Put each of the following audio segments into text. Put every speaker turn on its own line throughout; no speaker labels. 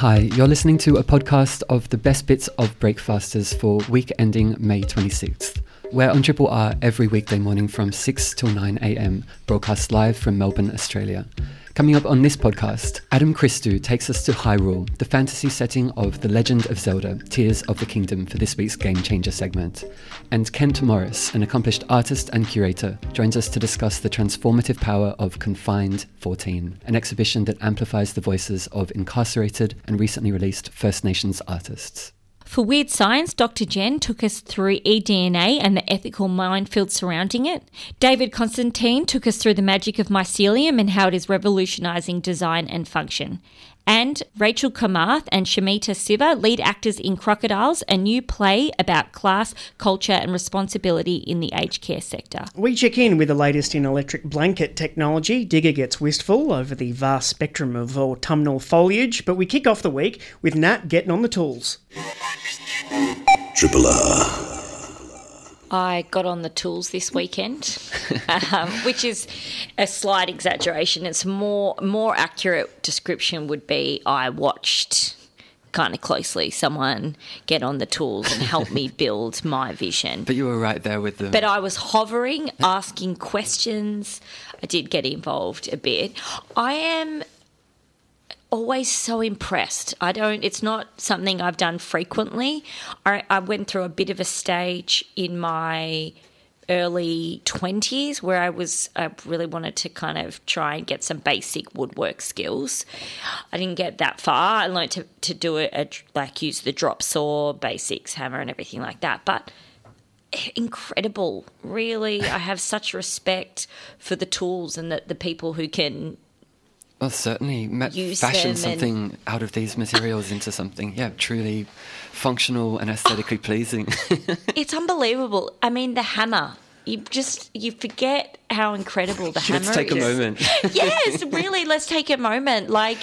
Hi, you're listening to a podcast of the best bits of Breakfasters for week ending May 26th. We're on Triple R every weekday morning from 6 till 9 am, broadcast live from Melbourne, Australia. Coming up on this podcast, Adam Christou takes us to Hyrule, the fantasy setting of The Legend of Zelda Tears of the Kingdom for this week's Game Changer segment. And Kent Morris, an accomplished artist and curator, joins us to discuss the transformative power of Confined 14, an exhibition that amplifies the voices of incarcerated and recently released First Nations artists.
For Weird Science, Dr. Jen took us through eDNA and the ethical minefield surrounding it. David Constantine took us through the magic of mycelium and how it is revolutionizing design and function. And Rachel Kamath and Shamita Siva, lead actors in Crocodiles, a new play about class, culture, and responsibility in the aged care sector.
We check in with the latest in electric blanket technology. Digga gets wistful over the vast spectrum of autumnal foliage, but we kick off the week with Nat getting on the tools.
Triple R.
I got on the tools this weekend, um, which is a slight exaggeration. It's more more accurate description would be I watched kind of closely someone get on the tools and help me build my vision.
But you were right there with them.
But I was hovering, asking questions. I did get involved a bit. I am always so impressed. I don't, it's not something I've done frequently. I, I went through a bit of a stage in my early 20s where I was, I really wanted to kind of try and get some basic woodwork skills. I didn't get that far. I learned to, to do it, like use the drop saw, basics, hammer, and everything like that. But incredible. Really, I have such respect for the tools and the, the people who can
well, certainly, ma- fashion something out of these materials into something, yeah, truly functional and aesthetically ah. pleasing.
it's unbelievable. I mean, the hammer. You just you forget how incredible the hammer
Let's take
is.
a moment.
yes, really. Let's take a moment. Like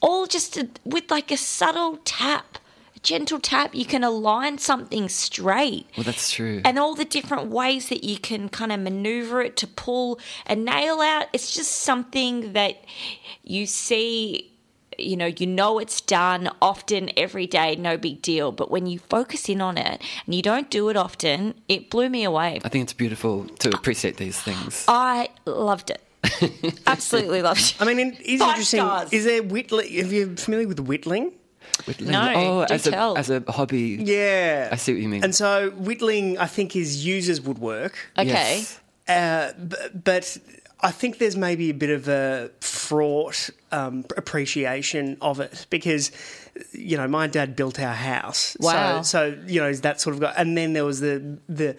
all just with like a subtle tap, gentle tap, you can align something straight.
well, that's true.
and all the different ways that you can kind of maneuver it to pull a nail out. It's just something that you see, you know, you know it's done often every day, no big deal. But when you focus in on it and you don't do it often, it blew me away.
I think it's beautiful to appreciate these things.
I loved it. Absolutely loved it.
I mean, it is
Five
interesting.
stars.
Is there whittling? Are you're familiar with whittling?
Whittling.
No,
oh,
do
as
tell.
a as a hobby.
Yeah.
I see what you mean.
And so whittling, I think, is users woodwork.
Okay.
Yes.
Uh, b- but I think there's maybe a bit of a fraught um, appreciation of it because, you know, my dad built our house.
Wow.
So, so you know, that sort of got, and then there was the the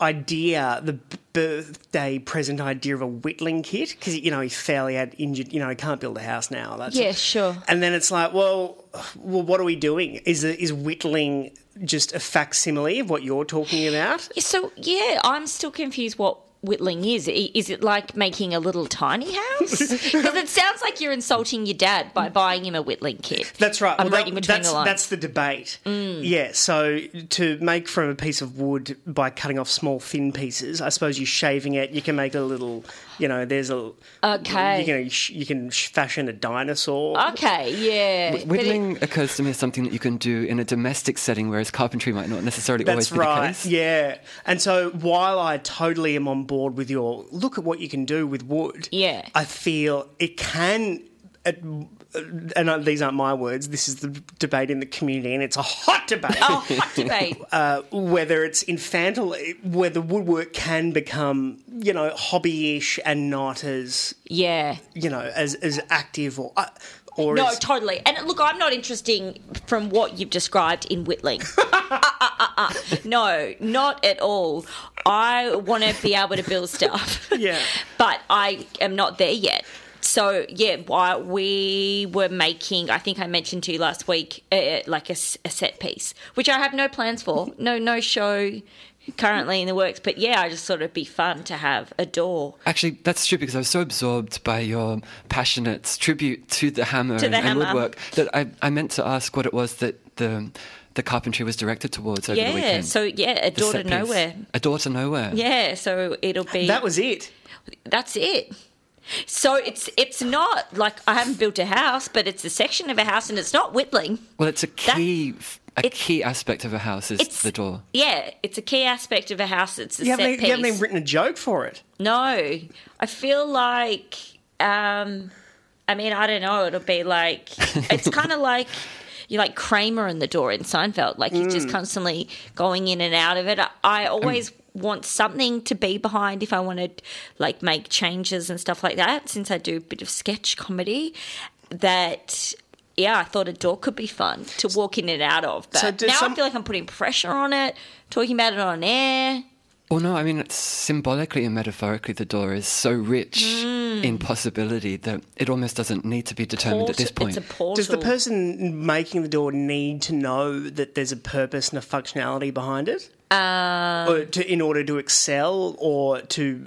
idea, the birthday present idea of a whittling kit because you know he fairly had injured, you know, he can't build a house now. That's
Yeah, sure.
And then it's like, well, well, what are we doing? Is is whittling just a facsimile of what you're talking about?
So yeah, I'm still confused what whittling is. Is it like making a little tiny house? Because it sounds like you're insulting your dad by buying him a whittling kit.
That's right.
I'm
Well, that-
reading between
that's,
the lines. Mm.
that's the debate. Yeah. So to make from a piece of wood by cutting off small thin pieces, I suppose you're shaving it. You can make a little. You know, there's a.
Okay.
You can you can fashion a dinosaur.
Okay, yeah. But it-
Whittling occurs to me as something that you can do in a domestic setting, whereas carpentry might not necessarily always be the
right.
case.
Yeah. And so while I totally am on board with your look at what you can do with wood,
Yeah.
I feel it can. And uh, these aren't my words. This is the debate in the community, and it's a hot debate.
oh, hot debate.
uh, whether it's infantile, whether woodwork can become, you know, hobbyish and not as,
yeah.
you know, as as active or uh, or
No,
as,
totally. And look, I'm not interested from what you've described in whittling. uh, uh. No, not at all. I want to be able to build stuff.
Yeah.
But I am not there yet. So yeah, why we were making. I think I mentioned to you last week, uh, like a set piece, which I have no plans for. No, no show currently in the works. But yeah, I just thought it'd be fun to have a door.
Actually, that's true because I was so absorbed by your passionate tribute to the hammer,
To the
and, and woodwork that I, I meant to ask what it was that the the carpentry was directed towards over the
Yeah.
weekend.
So yeah, a door to
piece.
nowhere.
A door to nowhere.
Yeah. So it'll be
that was it.
that's it. So it's it's not like I haven't built a house, but it's a section of a house, and it's not whittling.
Well, it's a key, a
it's-
key aspect of a house is
It's
the door.
Yeah, it's a key aspect of a house. It's a
You
set
haven't,
piece.
you haven't even written a joke for it.
No, I feel like, um, I mean, I don't know. It'll be like it's kind of like you're like Kramer in the door in Seinfeld. Like you're just constantly going in and out of it. I, I always want something to be behind if I want to like make changes and stuff like that. Since I do a bit of sketch comedy, that. Yeah, I thought a door could be fun to walk in and out of. But
So
now
some-
I feel like I'm putting pressure on it, talking about it on air.
Well, no, I mean, it's symbolically and metaphorically, the door is so rich mm. in possibility that it almost doesn't need to be determined at this point.
It's a portal.
Does the person making the door need to know that there's a purpose and a functionality behind it?
Uh,
or to, in order to excel or to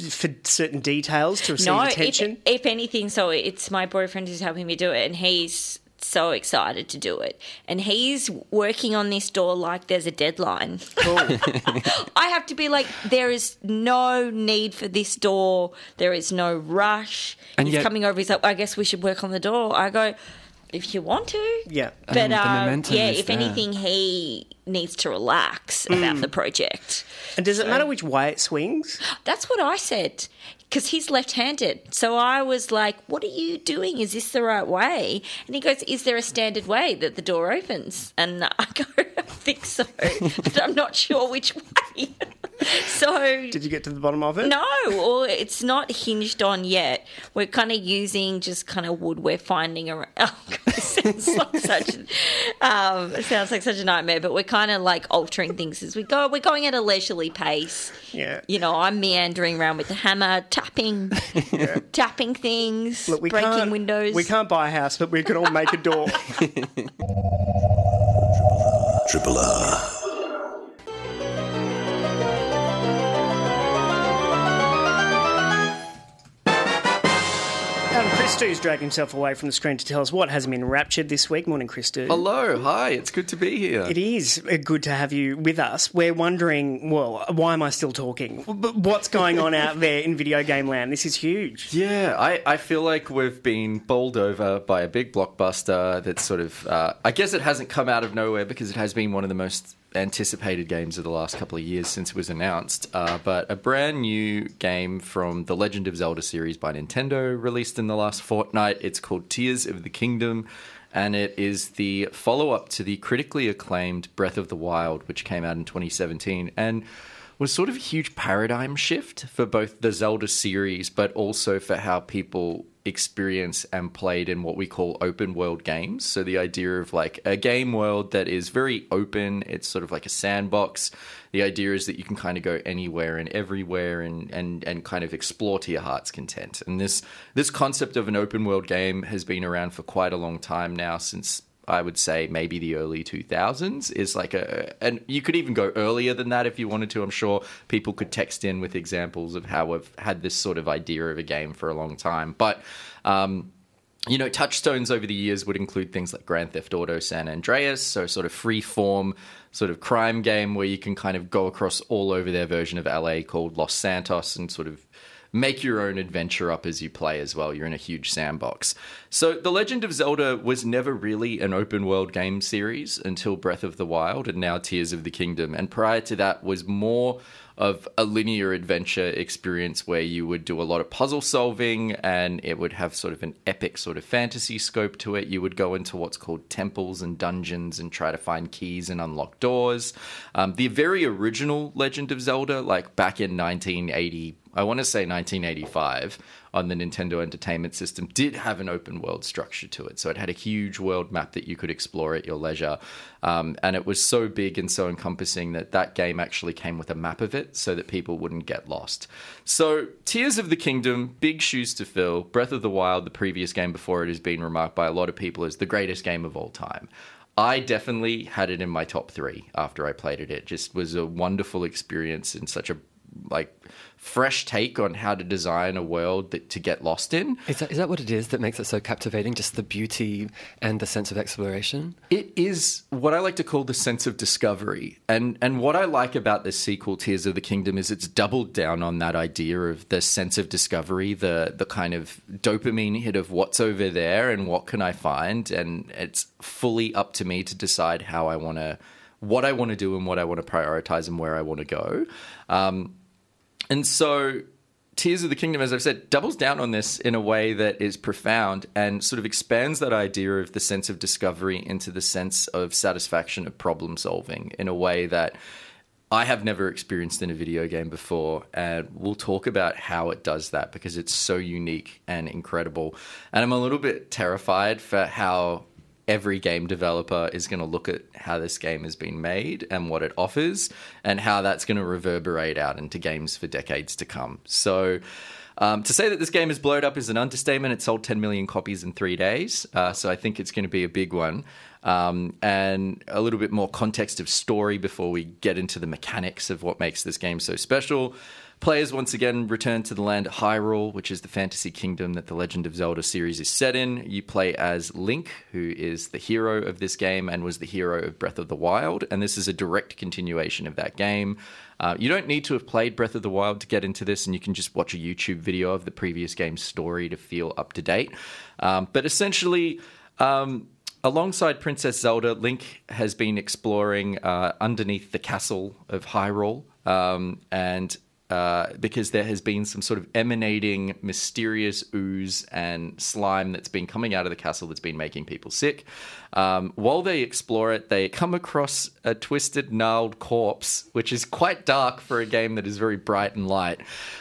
uh, for certain details to receive
no,
attention?
If, if anything, so it's my boyfriend who's helping me do it, and he's so excited to do it. And he's working on this door like there's a deadline. I have to be like, there is no need for this door. There is no rush.
And
he's
yet-
coming over. He's like, I guess we should work on the door. I go, if you want to.
yeah.
But
Um,
um, yeah, if
there.
anything, he needs to relax about mm. the project.
And does it matter which way it swings?
That's what I said because he's left handed. So I was like, What are you doing? Is this the right way? And he goes, Is there a standard way that the door opens? And I go, I think so, but I'm not sure which way. so.
Did you get to the bottom of it?
No, or it's not hinged on yet. We're kind of using just kind of wood we're finding around. Oh, God, it sounds like such, um, it sounds like such a nightmare. But we're kind of like altering things as we go. We're going at a leisurely pace.
Yeah.
You know, I'm meandering around with the hammer, tapping, tapping things,
Look, we
breaking
can't,
windows.
We can't buy a house, but we can all make a door.
Triple R.
Christou's dragged himself away from the screen to tell us what has him enraptured this week. Morning, Christou.
Hello, hi, it's good to be here.
It is uh, good to have you with us. We're wondering, well, why am I still talking? What's going on out there in video game land? This is huge.
Yeah, I, I feel like we've been bowled over by a big blockbuster that's sort of, uh, I guess it hasn't come out of nowhere because it has been one of the most anticipated games of the last couple of years since it was announced. Uh, but a brand new game from the Legend of Zelda series by Nintendo released in the last fortnight. It's called Tears of the Kingdom. And it is the follow up to the critically acclaimed Breath of the Wild, which came out in 2017. And was sort of a huge paradigm shift for both the Zelda series, but also for how people experience and played in what we call open world games. So the idea of like a game world that is very open, it's sort of like a sandbox. The idea is that you can kind of go anywhere and everywhere and, and, and kind of explore to your heart's content. And this this concept of an open world game has been around for quite a long time now since I would say maybe the early 2000s is like a, and you could even go earlier than that if you wanted to. I'm sure people could text in with examples of how we've had this sort of idea of a game for a long time. But, um, you know, touchstones over the years would include things like Grand Theft Auto San Andreas, so sort of free form, sort of crime game where you can kind of go across all over their version of LA called Los Santos and sort of make your own adventure up as you play as well. You're in a huge sandbox. So, The Legend of Zelda was never really an open world game series until Breath of the Wild and now Tears of the Kingdom. And prior to that was more of a linear adventure experience where you would do a lot of puzzle solving and it would have sort of an epic sort of fantasy scope to it. You would go into what's called temples and dungeons and try to find keys and unlock doors. Um, the very original Legend of Zelda, like back in 1980, I want to say 1985 on the Nintendo Entertainment System did have an open world structure to it. So it had a huge world map that you could explore at your leisure. Um, and it was so big and so encompassing that that game actually came with a map of it so that people wouldn't get lost. So Tears of the Kingdom, big shoes to fill. Breath of the Wild, the previous game before it, has been remarked by a lot of people as the greatest game of all time. I definitely had it in my top three after I played it. It just was a wonderful experience in such a like fresh take on how to design a world that, to get lost in.
Is that, is that what it is that makes it so captivating? Just the beauty and the sense of exploration?
It is what I like to call the sense of discovery. And and what I like about this sequel, Tears of the Kingdom, is it's doubled down on that idea of the sense of discovery, the the kind of dopamine hit of what's over there and what can I find. And it's fully up to me to decide how I want to what I want to do and what I want to prioritize and where I want to go. Um, and so Tears of the Kingdom, as I've said, doubles down on this in a way that is profound and sort of expands that idea of the sense of discovery into the sense of satisfaction of problem solving in a way that I have never experienced in a video game before. And we'll talk about how it does that because it's so unique and incredible. And I'm a little bit terrified for how every game developer is going to look at how this game has been made and what it offers and how that's going to reverberate out into games for decades to come. So, um, to say that this game is blowed up is an understatement. It sold 10 million copies in three days, uh, so I think it's going to be a big one. Um, and a little bit more context of story before we get into the mechanics of what makes this game so special. Players once again return to the land of Hyrule, which is the fantasy kingdom that the Legend of Zelda series is set in. You play as Link, who is the hero of this game and was the hero of Breath of the Wild, and this is a direct continuation of that game. Uh, you don't need to have played Breath of the Wild to get into this, and you can just watch a YouTube video of the previous game's story to feel up to date. Um, but essentially, um, alongside Princess Zelda, Link has been exploring uh, underneath the castle of Hyrule. Um, and uh, because there has been some sort of emanating mysterious ooze and slime that's been coming out of the castle that's been making people sick. Um, while they explore it, they come across a twisted, gnarled corpse, which is quite dark for a game that is very bright and light,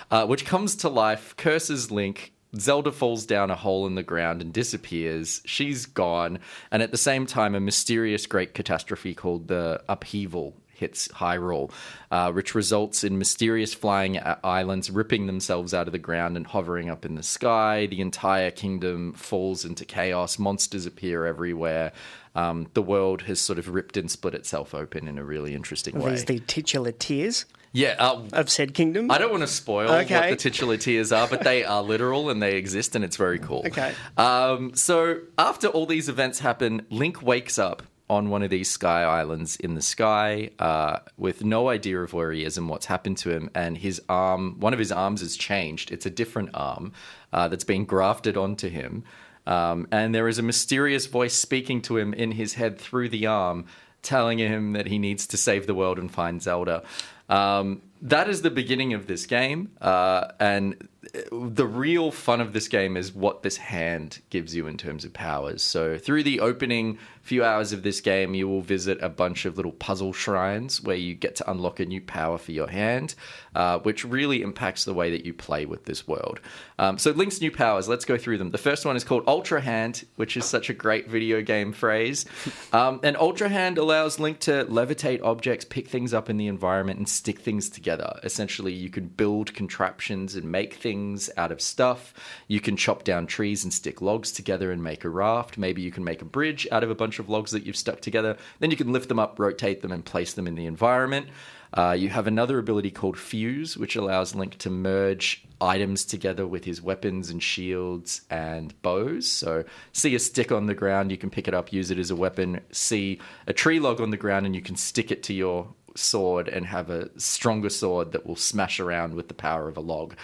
uh, which comes to life, curses Link, Zelda falls down a hole in the ground and disappears. She's gone. And at the same time, a mysterious great catastrophe called the Upheaval hits Hyrule, uh, which results in mysterious flying islands ripping themselves out of the ground and hovering up in the sky. The entire kingdom falls into chaos. Monsters appear everywhere. Um, the world has sort of ripped and split itself open in a really interesting way.
These the titular tears
yeah, uh,
of said kingdom.
I don't want to spoil
Okay.
what the titular tears are, but they are literal and they exist, and it's very cool.
Okay.
Um, so after all these events happen, Link wakes up on one of these sky islands in the sky uh, with no idea of where he is and what's happened to him. And his arm, one of his arms is changed. It's a different arm uh, that's been grafted onto him. Um, and there is a mysterious voice speaking to him in his head through the arm, telling him that he needs to save the world and find Zelda. Um, that is the beginning of this game, uh, and the real fun of this game is what this hand gives you in terms of powers. So, through the opening few hours of this game, you will visit a bunch of little puzzle shrines where you get to unlock a new power for your hand, uh, which really impacts the way that you play with this world. Um, so, Link's new powers, let's go through them. The first one is called Ultra Hand, which is such a great video game phrase. Um, and Ultra Hand allows Link to levitate objects, pick things up in the environment, and stick things together. Essentially, you can build contraptions and make things out of stuff. You can chop down trees and stick logs together and make a raft. Maybe you can make a bridge out of a bunch of logs that you've stuck together. Then you can lift them up, rotate them, and place them in the environment. Uh, you have another ability called Fuse, which allows Link to merge items together with his weapons and shields and bows. So, see a stick on the ground, you can pick it up, use it as a weapon. See a tree log on the ground, and you can stick it to your sword and have a stronger sword that will smash around with the power of a log.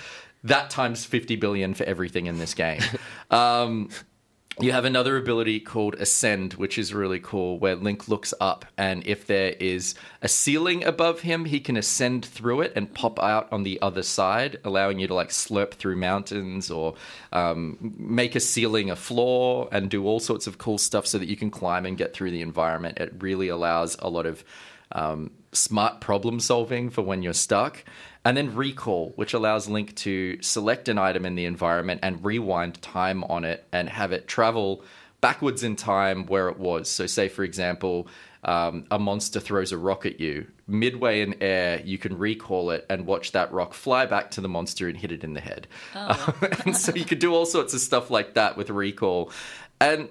That times 50 billion for everything in this game. um, you have another ability called Ascend, which is really cool, where Link looks up, and if there is a ceiling above him, he can ascend through it and pop out on the other side, allowing you to like slurp through mountains or um, make a ceiling a floor and do all sorts of cool stuff so that you can climb and get through the environment. It really allows a lot of um, smart problem solving for when you're stuck. And then recall, which allows Link to select an item in the environment and rewind time on it and have it travel backwards in time where it was. So, say, for example, um, a monster throws a rock at you. Midway in air, you can recall it and watch that rock fly back to the monster and hit it in the head. and so you could do all sorts of stuff like that with recall. And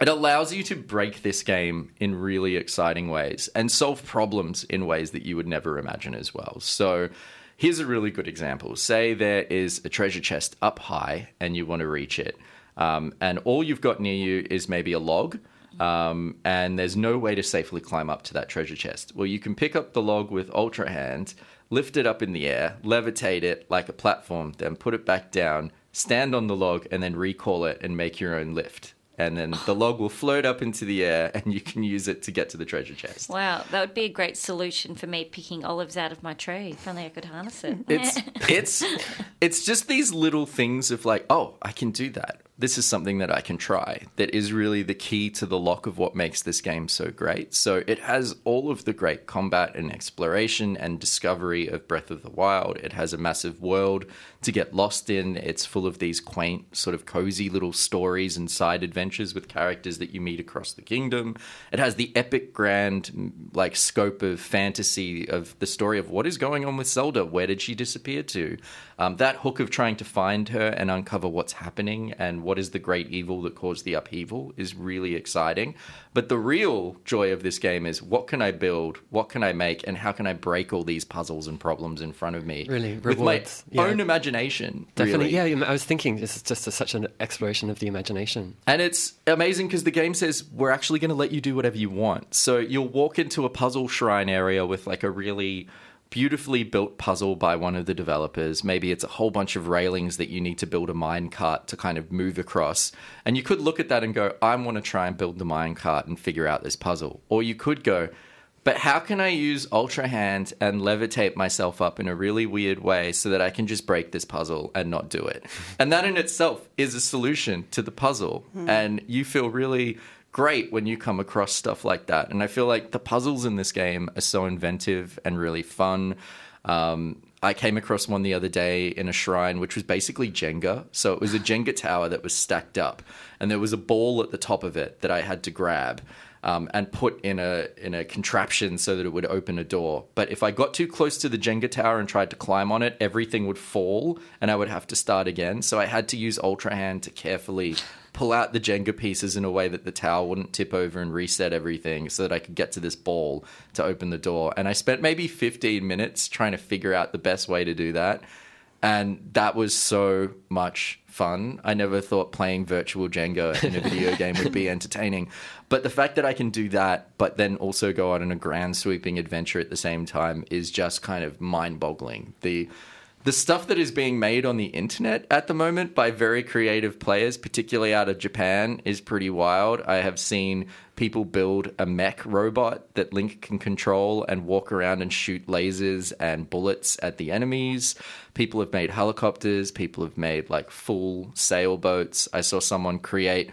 it allows you to break this game in really exciting ways and solve problems in ways that you would never imagine as well. So here's a really good example. Say there is a treasure chest up high and you want to reach it, um, and all you've got near you is maybe a log. Um, and there's no way to safely climb up to that treasure chest. Well, you can pick up the log with Ultra Hand, lift it up in the air, levitate it like a platform, then put it back down, stand on the log, and then recall it and make your own lift. And then the log will float up into the air, and you can use it to get to the treasure chest.
Wow, that would be a great solution for me picking olives out of my tree. If only I could harness it.
It's it's it's just these little things of like, oh, I can do that. This is something that I can try. That is really the key to the lock of what makes this game so great. So it has all of the great combat and exploration and discovery of Breath of the Wild. It has a massive world to get lost in. It's full of these quaint, sort of cozy little stories and side adventures with characters that you meet across the kingdom. It has the epic, grand, like scope of fantasy of the story of what is going on with Zelda. Where did she disappear to? Um, that hook of trying to find her and uncover what's happening and what is the great evil that caused the upheaval is really exciting. But the real joy of this game is what can I build, what can I make, and how can I break all these puzzles and problems in front of me
Really,
with my
rewards, yeah.
own imagination.
Definitely,
really.
yeah. I was thinking this is just a, such an exploration of the imagination.
And it's amazing because the game says we're actually going to let you do whatever you want. So you'll walk into a puzzle shrine area with like a really beautifully built puzzle by one of the developers. Maybe it's a whole bunch of railings that you need to build a mine cart to kind of move across. And you could look at that and go, I want to try and build the mine cart and figure out this puzzle. Or you could go, but how can I use Ultra Hand and levitate myself up in a really weird way so that I can just break this puzzle and not do it? And that in itself is a solution to the puzzle. Hmm. And you feel really great when you come across stuff like that. And I feel like the puzzles in this game are so inventive and really fun. Um, I came across one the other day in a shrine, which was basically Jenga. So it was a Jenga tower that was stacked up, and there was a ball at the top of it that I had to grab um, and put in a in a contraption so that it would open a door. But if I got too close to the Jenga tower and tried to climb on it, everything would fall, and I would have to start again. So I had to use Ultra Hand to carefully pull out the Jenga pieces in a way that the tower wouldn't tip over and reset everything so that I could get to this ball to open the door. And I spent maybe 15 minutes trying to figure out the best way to do that. And that was so much fun. I never thought playing virtual Jenga in a video game would be entertaining. But the fact that I can do that, but then also go on a grand sweeping adventure at the same time is just kind of mind boggling. The the stuff that is being made on the internet at the moment by very creative players, particularly out of Japan, is pretty wild. I have seen people build a mech robot that Link can control and walk around and shoot lasers and bullets at the enemies. People have made helicopters, people have made like full sailboats. I saw someone create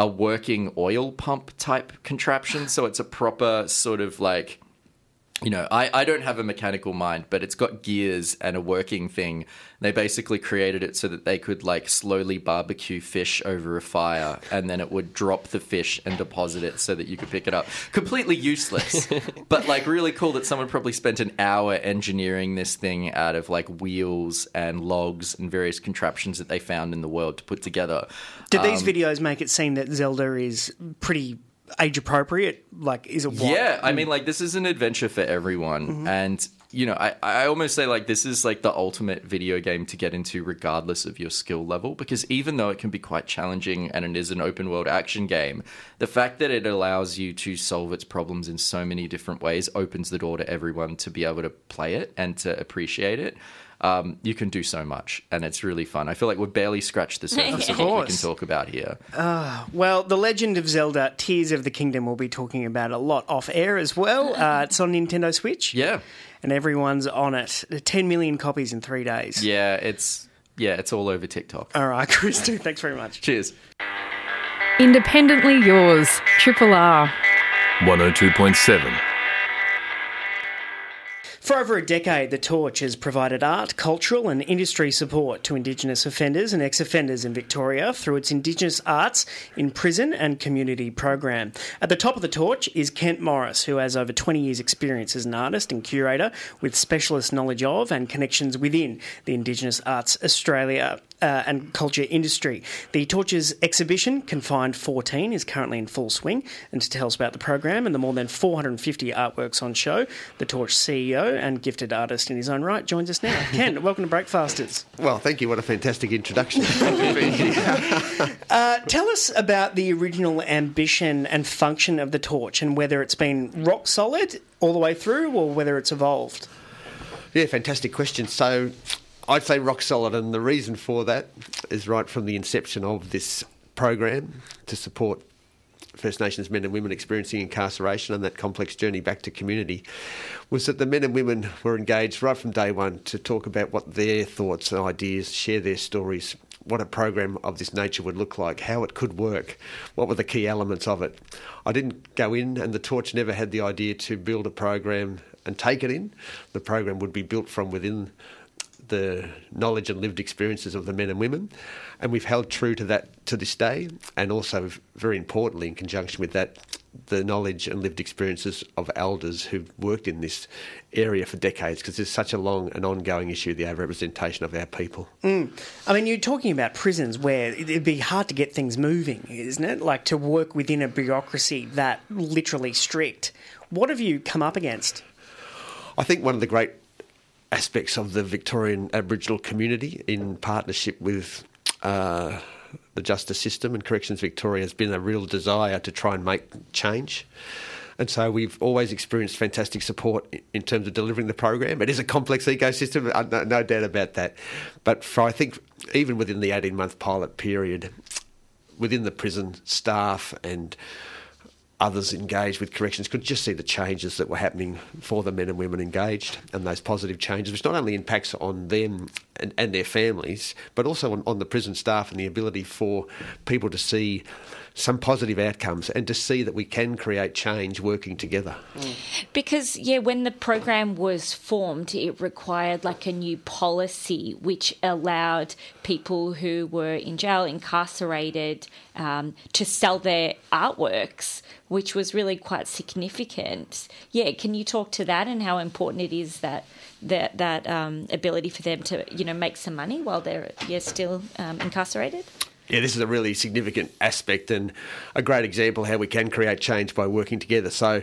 a working oil pump type contraption. So it's a proper sort of like you know, I, I don't have a mechanical mind, but it's got gears and a working thing. They basically created it so that they could like slowly barbecue fish over a fire and then it would drop the fish and deposit it so that you could pick it up. Completely useless, but like really cool that someone probably spent an hour engineering this thing out of like wheels and logs and various contraptions that they found in the world to put together.
Did these um, videos make it seem that Zelda is pretty age appropriate? Like, is it?
Yeah, I mean, like this is an adventure for everyone, mm-hmm. and you know, I, I almost say like this is like the ultimate video game to get into, regardless of your skill level, because even though it can be quite challenging and it is an open world action game, the fact that it allows you to solve its problems in so many different ways opens the door to everyone to be able to play it and to appreciate it. Um, you can do so much, and it's really fun. I feel like we've barely scratched the surface of what we can talk about here.
Well, The Legend of Zelda Tears of the Kingdom we'll be talking about a lot off air as well. Uh, it's on Nintendo Switch.
Yeah,
And everyone's on it. 10 million copies in three days.
yeah, it's yeah, it's all over TikTok.
All right, Christou, thanks very much.
Cheers.
Independently yours, Triple R.
102.7.
For over a decade, The Torch has provided art, cultural, and industry support to Indigenous offenders and ex offenders in Victoria through its Indigenous Arts in Prison and Community program. At the top of The Torch is Kent Morris, who has over 20 years' experience as an artist and curator with specialist knowledge of and connections within the Indigenous Arts Australia. Uh, and culture industry. The Torch's exhibition, Confined 14, is currently in full swing. And to tell us about the program and the more than 450 artworks on show, the Torch CEO and gifted artist in his own right joins us now. Ken, welcome to Breakfasters.
Well, thank you. What a fantastic introduction.
uh, tell us about the original ambition and function of the torch and whether it's been rock solid all the way through or whether it's evolved.
Yeah, fantastic question. So I'd say rock solid, and the reason for that is right from the inception of this program to support First Nations men and women experiencing incarceration and that complex journey back to community was that the men and women were engaged right from day one to talk about what their thoughts and ideas, share their stories, what a program of this nature would look like, how it could work, what were the key elements of it. I didn't go in, and the Torch never had the idea to build a program and take it in. The program would be built from within the knowledge and lived experiences of the men and women. And we've held true to that to this day. And also, very importantly, in conjunction with that, the knowledge and lived experiences of elders who've worked in this area for decades because there's such a long and ongoing issue the overrepresentation of our people.
Mm. I mean, you're talking about prisons where it'd be hard to get things moving, isn't it? Like to work within a bureaucracy that literally strict. What have you come up against?
I think one of the great aspects of the Victorian Aboriginal community in partnership with uh, the justice system and Corrections Victoria has been a real desire to try and make change. And so we've always experienced fantastic support in terms of delivering the program. It is a complex ecosystem, uh, no, no doubt about that. But for, I think even within the 18 month pilot period, within the prison staff and others engaged with corrections could just see the changes that were happening for the men and women engaged and those positive changes, which not only impacts on them and, and their families, but also on, on the prison staff and the ability for people to see some positive outcomes and to see that we can create change working together.
Because, yeah, when the program was formed, it required like a new policy which allowed people who were in jail, incarcerated, um, to sell their artworks, which was really quite significant. Yeah, can you talk to that and how important it is that that that um, ability for them to you know make some money while they're still um, incarcerated?
Yeah, this is a really significant aspect and a great example how we can create change by working together. So,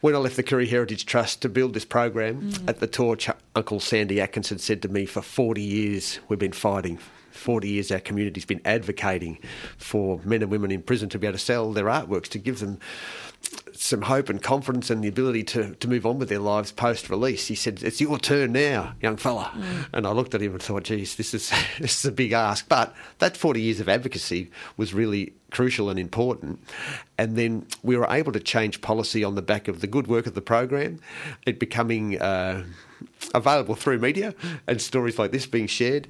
when I left the Koori Heritage Trust to build this program mm. at the torch, Uncle Sandy Atkinson said to me, "For 40 years, we've been fighting 40 years our community's been advocating for men and women in prison to be able to sell their artworks, to give them some hope and confidence and the ability to, to move on with their lives post release. He said, It's your turn now, young fella. Mm. And I looked at him and thought, geez, this is this is a big ask. But that 40 years of advocacy was really crucial and important. And then we were able to change policy on the back of the good work of the program, it becoming uh, available through media and stories like this being shared.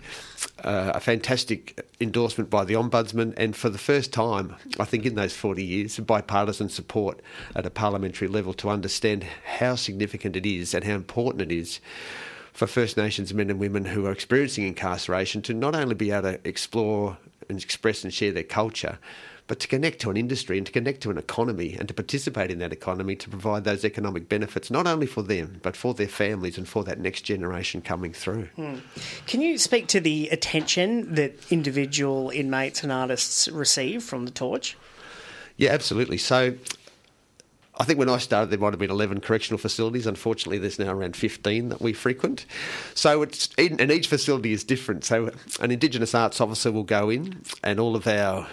Uh, a fantastic endorsement by the Ombudsman, and for the first time, I think in those 40 years, bipartisan support at a parliamentary level to understand how significant it is and how important it is for First Nations men and women who are experiencing incarceration to not only be able to explore and express and share their culture, but to connect to an industry and to connect to an economy and to participate in that economy to provide those economic benefits, not only for them, but for their families and for that next generation coming through. Hmm.
Can you speak to the attention that individual inmates and artists receive from the torch?
Yeah, absolutely. So I think when I started, there might have been 11 correctional facilities. Unfortunately, there's now around 15 that we frequent. So it's and each facility is different. So an Indigenous arts officer will go in, and all of our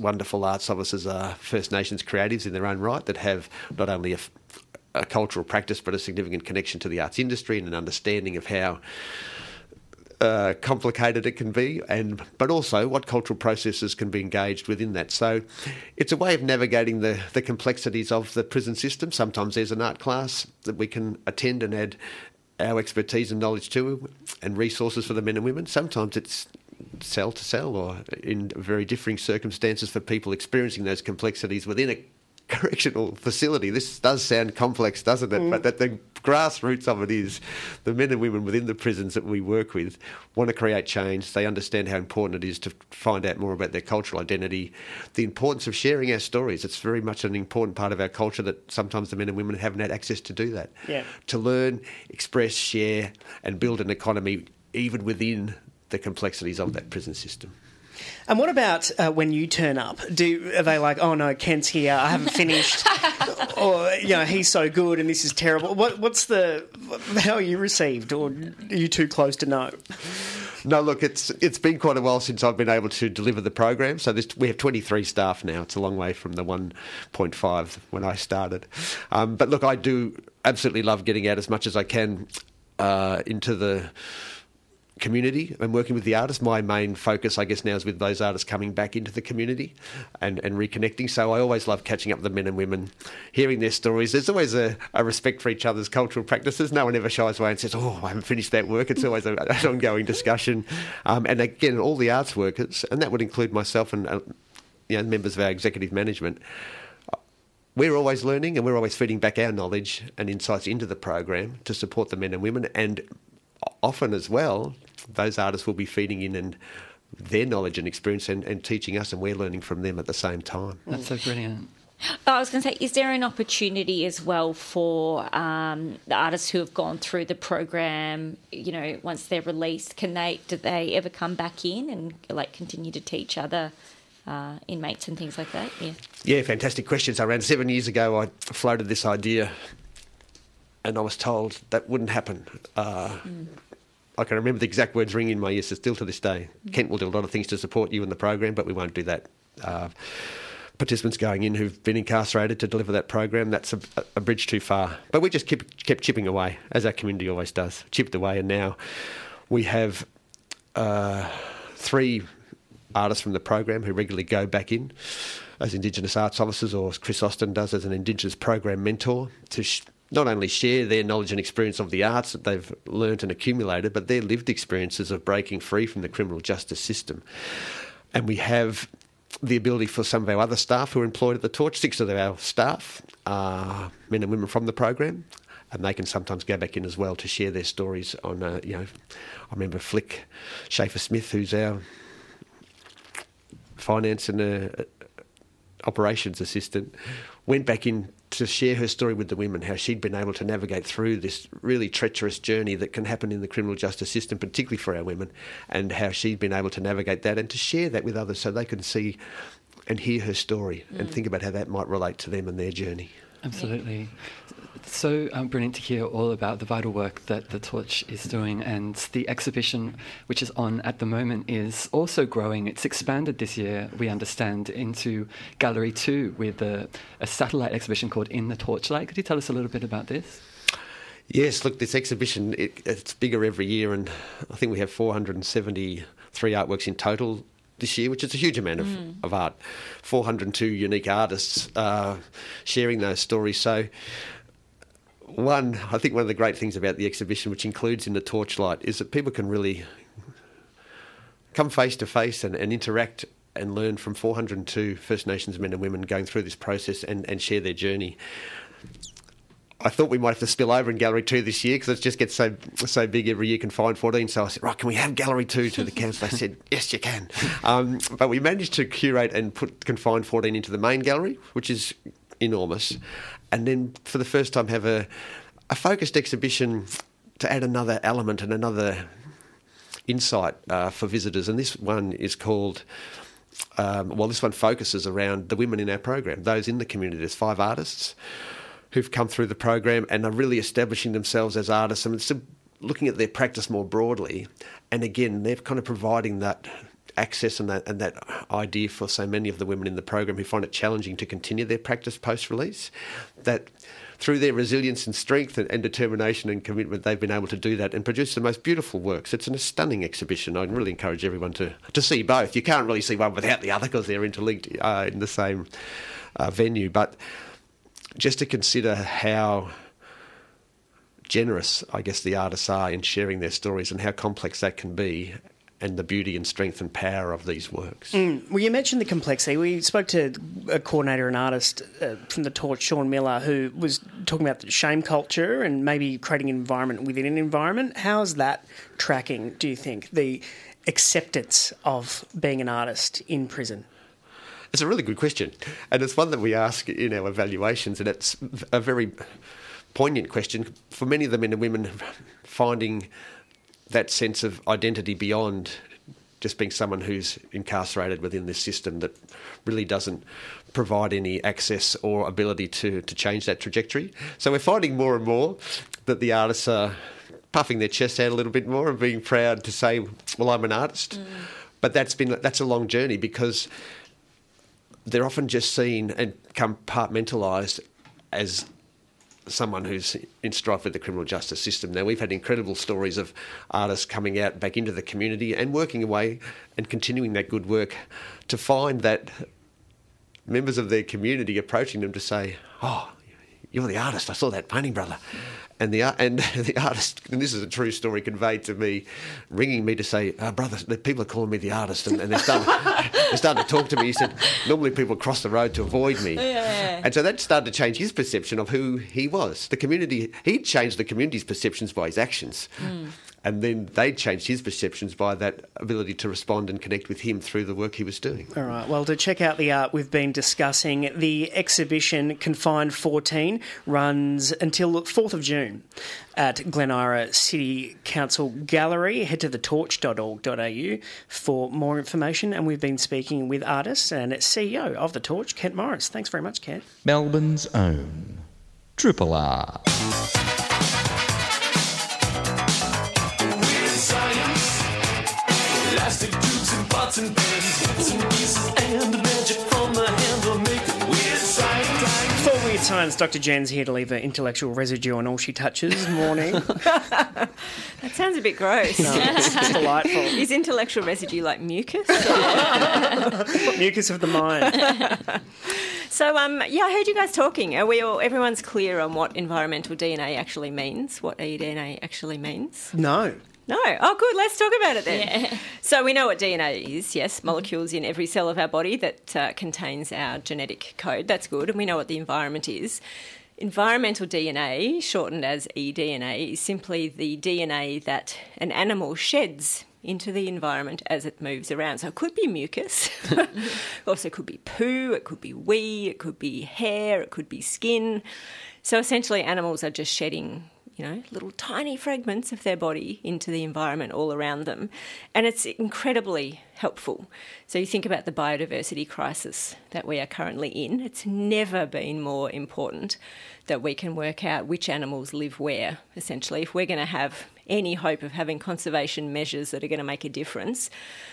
wonderful arts officers are First Nations creatives in their own right that have not only a, a cultural practice but a significant connection to the arts industry and an understanding of how uh, complicated it can be, and but also what cultural processes can be engaged within that. So, it's a way of navigating the the complexities of the prison system. Sometimes there's an art class that we can attend and add our expertise and knowledge to, and resources for the men and women. Sometimes it's cell to cell or in very differing circumstances for people experiencing those complexities within a correctional facility. This does sound complex, doesn't it? Mm. But that the grassroots of it is the men and women within the prisons that we work with want to create change. They understand how important it is to find out more about their cultural identity, the importance of sharing our stories. It's very much an important part of our culture that sometimes the men and women haven't had access to do that.
Yeah.
To learn, express, share, and build an economy even within the complexities of that prison system.
And what about uh, when you turn up? Do are they like, oh no, Kent's here, I haven't finished, or you know, he's so good and this is terrible? What, what's the how are you received, or are you too close to know?
No, look, it's it's been quite a while since I've been able to deliver the program. So this, we have 23 staff now. It's a long way from the 1.5 when I started. Um, but look, I do absolutely love getting out as much as I can uh, into the community and working with the artists. My main focus, I guess, now is with those artists coming back into the community and, and reconnecting. So I always love catching up with the men and women, hearing their stories. There's always a, a respect for each other's cultural practices. No one ever shies away and says, Oh, I haven't finished that work. It's always a, an ongoing discussion. Um, and again, all the arts workers, and that would include myself and uh, you know, members of our executive management we're always learning and we're always feeding back our knowledge and insights into the program to support the men and women and often as well those artists will be feeding in and their knowledge and experience and, and teaching us and we're learning from them at the same time
That's so brilliant.
I was going to say, is there an opportunity as well for um, the artists who have gone through the program? You know, once they're released, can they do they ever come back in and like continue to teach other uh, inmates and things like that? Yeah.
Yeah, fantastic questions. Around seven years ago, I floated this idea, and I was told that wouldn't happen. Uh, I can remember the exact words ringing in my ears still to this day. Kent will do a lot of things to support you in the program, but we won't do that. Uh, participants going in who've been incarcerated to deliver that program, that's a, a bridge too far. But we just kept, kept chipping away, as our community always does, chipped away, and now we have uh, three artists from the program who regularly go back in as Indigenous arts officers, or as Chris Austin does as an Indigenous program mentor, to sh- not only share their knowledge and experience of the arts that they've learnt and accumulated, but their lived experiences of breaking free from the criminal justice system. And we have the ability for some of our other staff who are employed at the Torch, six of our staff are men and women from the program, and they can sometimes go back in as well to share their stories on, uh, you know, I remember Flick Schaefer Smith, who's our finance and uh, operations assistant, went back in to share her story with the women, how she'd been able to navigate through this really treacherous journey that can happen in the criminal justice system, particularly for our women, and how she'd been able to navigate that and to share that with others so they can see and hear her story and mm. think about how that might relate to them and their journey.
Absolutely. So um, brilliant to hear all about the vital work that the Torch is doing, and the exhibition, which is on at the moment, is also growing. It's expanded this year, we understand, into Gallery 2 with a, a satellite exhibition called In the Torchlight. Could you tell us a little bit about this?
Yes, look, this exhibition it, it's bigger every year, and I think we have 473 artworks in total this year, which is a huge amount of, of art. 402 unique artists uh, sharing those stories. So, one, I think one of the great things about the exhibition, which includes in the torchlight, is that people can really come face to face and, and interact and learn from 402 First Nations men and women going through this process and, and share their journey. I thought we might have to spill over in Gallery 2 this year because it just gets so so big every year, Confined 14. So I said, right, can we have Gallery 2 to the council? They said, yes, you can. Um, but we managed to curate and put confined 14 into the main gallery, which is enormous. And then for the first time have a, a focused exhibition to add another element and another insight uh, for visitors. And this one is called um, well, this one focuses around the women in our program, those in the community. There's five artists who've come through the program and are really establishing themselves as artists and looking at their practice more broadly. And again, they're kind of providing that access and that and that idea for so many of the women in the program who find it challenging to continue their practice post release. That through their resilience and strength and, and, determination and commitment, they've been able to do that and produce the most beautiful works. It's an, a stunning exhibition. I'd really encourage everyone to, to see both. You can't really see one without the other because they're interlinked uh, in the same uh, venue. But just to consider how generous, I guess, the artists are in sharing their stories and how complex that can be. And the beauty and strength and power of these works.
Mm. Well, you mentioned the complexity. We spoke to a coordinator and artist uh, from the Torch, Sean Miller, who was talking about the shame culture and maybe creating an environment within an environment. How's that tracking, do you think? The acceptance of being an artist in prison?
It's a really good question, and it's one that we ask in our evaluations, and it's a very poignant question for many of the men and women finding that sense of identity beyond just being someone who's incarcerated within this system that really doesn't provide any access or ability to, to change that trajectory. So we're finding more and more that the artists are puffing their chests out a little bit more and being proud to say, "Well, I'm an artist." Mm. But that's been that's a long journey because they're often just seen and compartmentalised as someone who's in strife with the criminal justice system. Now, we've had incredible stories of artists coming out back into the community and working away and continuing that good work to find that members of their community approaching them to say, Oh, you're the artist. I saw that painting, brother. And the and the artist, and this is a true story conveyed to me, ringing me to say, oh, brother, the people are calling me the artist, and, and they're, starting, they're starting to talk to me. He said, normally people cross the road to avoid me,
Yeah.
and so that started to change his perception of who he was. The community, he changed the community's perceptions by his actions, hmm. And then they changed his perceptions by that ability to respond and connect with him through the work he was doing.
All right. Well, to check out the art we've been discussing, the exhibition Confined 14 runs until the 4th of June at Glen Eira City Council Gallery. Head to thetorch.org.au for more information. And we've been speaking with artist and CEO of The Torch, Kent Morris. Thanks very much, Kent.
Melbourne's own Triple R.
Elastic tubes and pots and pans, bits and pieces, and magic from the hand will make it weird science.
For Weird Science, Dr. Jen's here to leave her intellectual residue on all she touches. Morning.
That sounds a bit gross.
it's delightful.
Is intellectual residue like mucus?
Mucus of the mind.
so, um, yeah, I heard you guys talking. Are we all? Everyone's clear on what environmental DNA actually means? What eDNA actually means?
No.
No. Oh, good. Let's talk about it then. So we know what DNA is. Yes, molecules in every cell of our body that uh, contains our genetic code. That's good, and we know what the environment is. Environmental DNA, shortened as eDNA, is simply the DNA that an animal sheds into the environment as it moves around. So it could be mucus, also could be poo, it could be wee, it could be hair, it could be skin. So essentially, animals are just shedding you know, little tiny fragments of their body into the environment all around them. And it's incredibly helpful. So you think about the biodiversity crisis that we are currently in, it's never been more important that we can work out which animals live where, essentially. If we're going to have any hope of having conservation measures that are going to make a difference,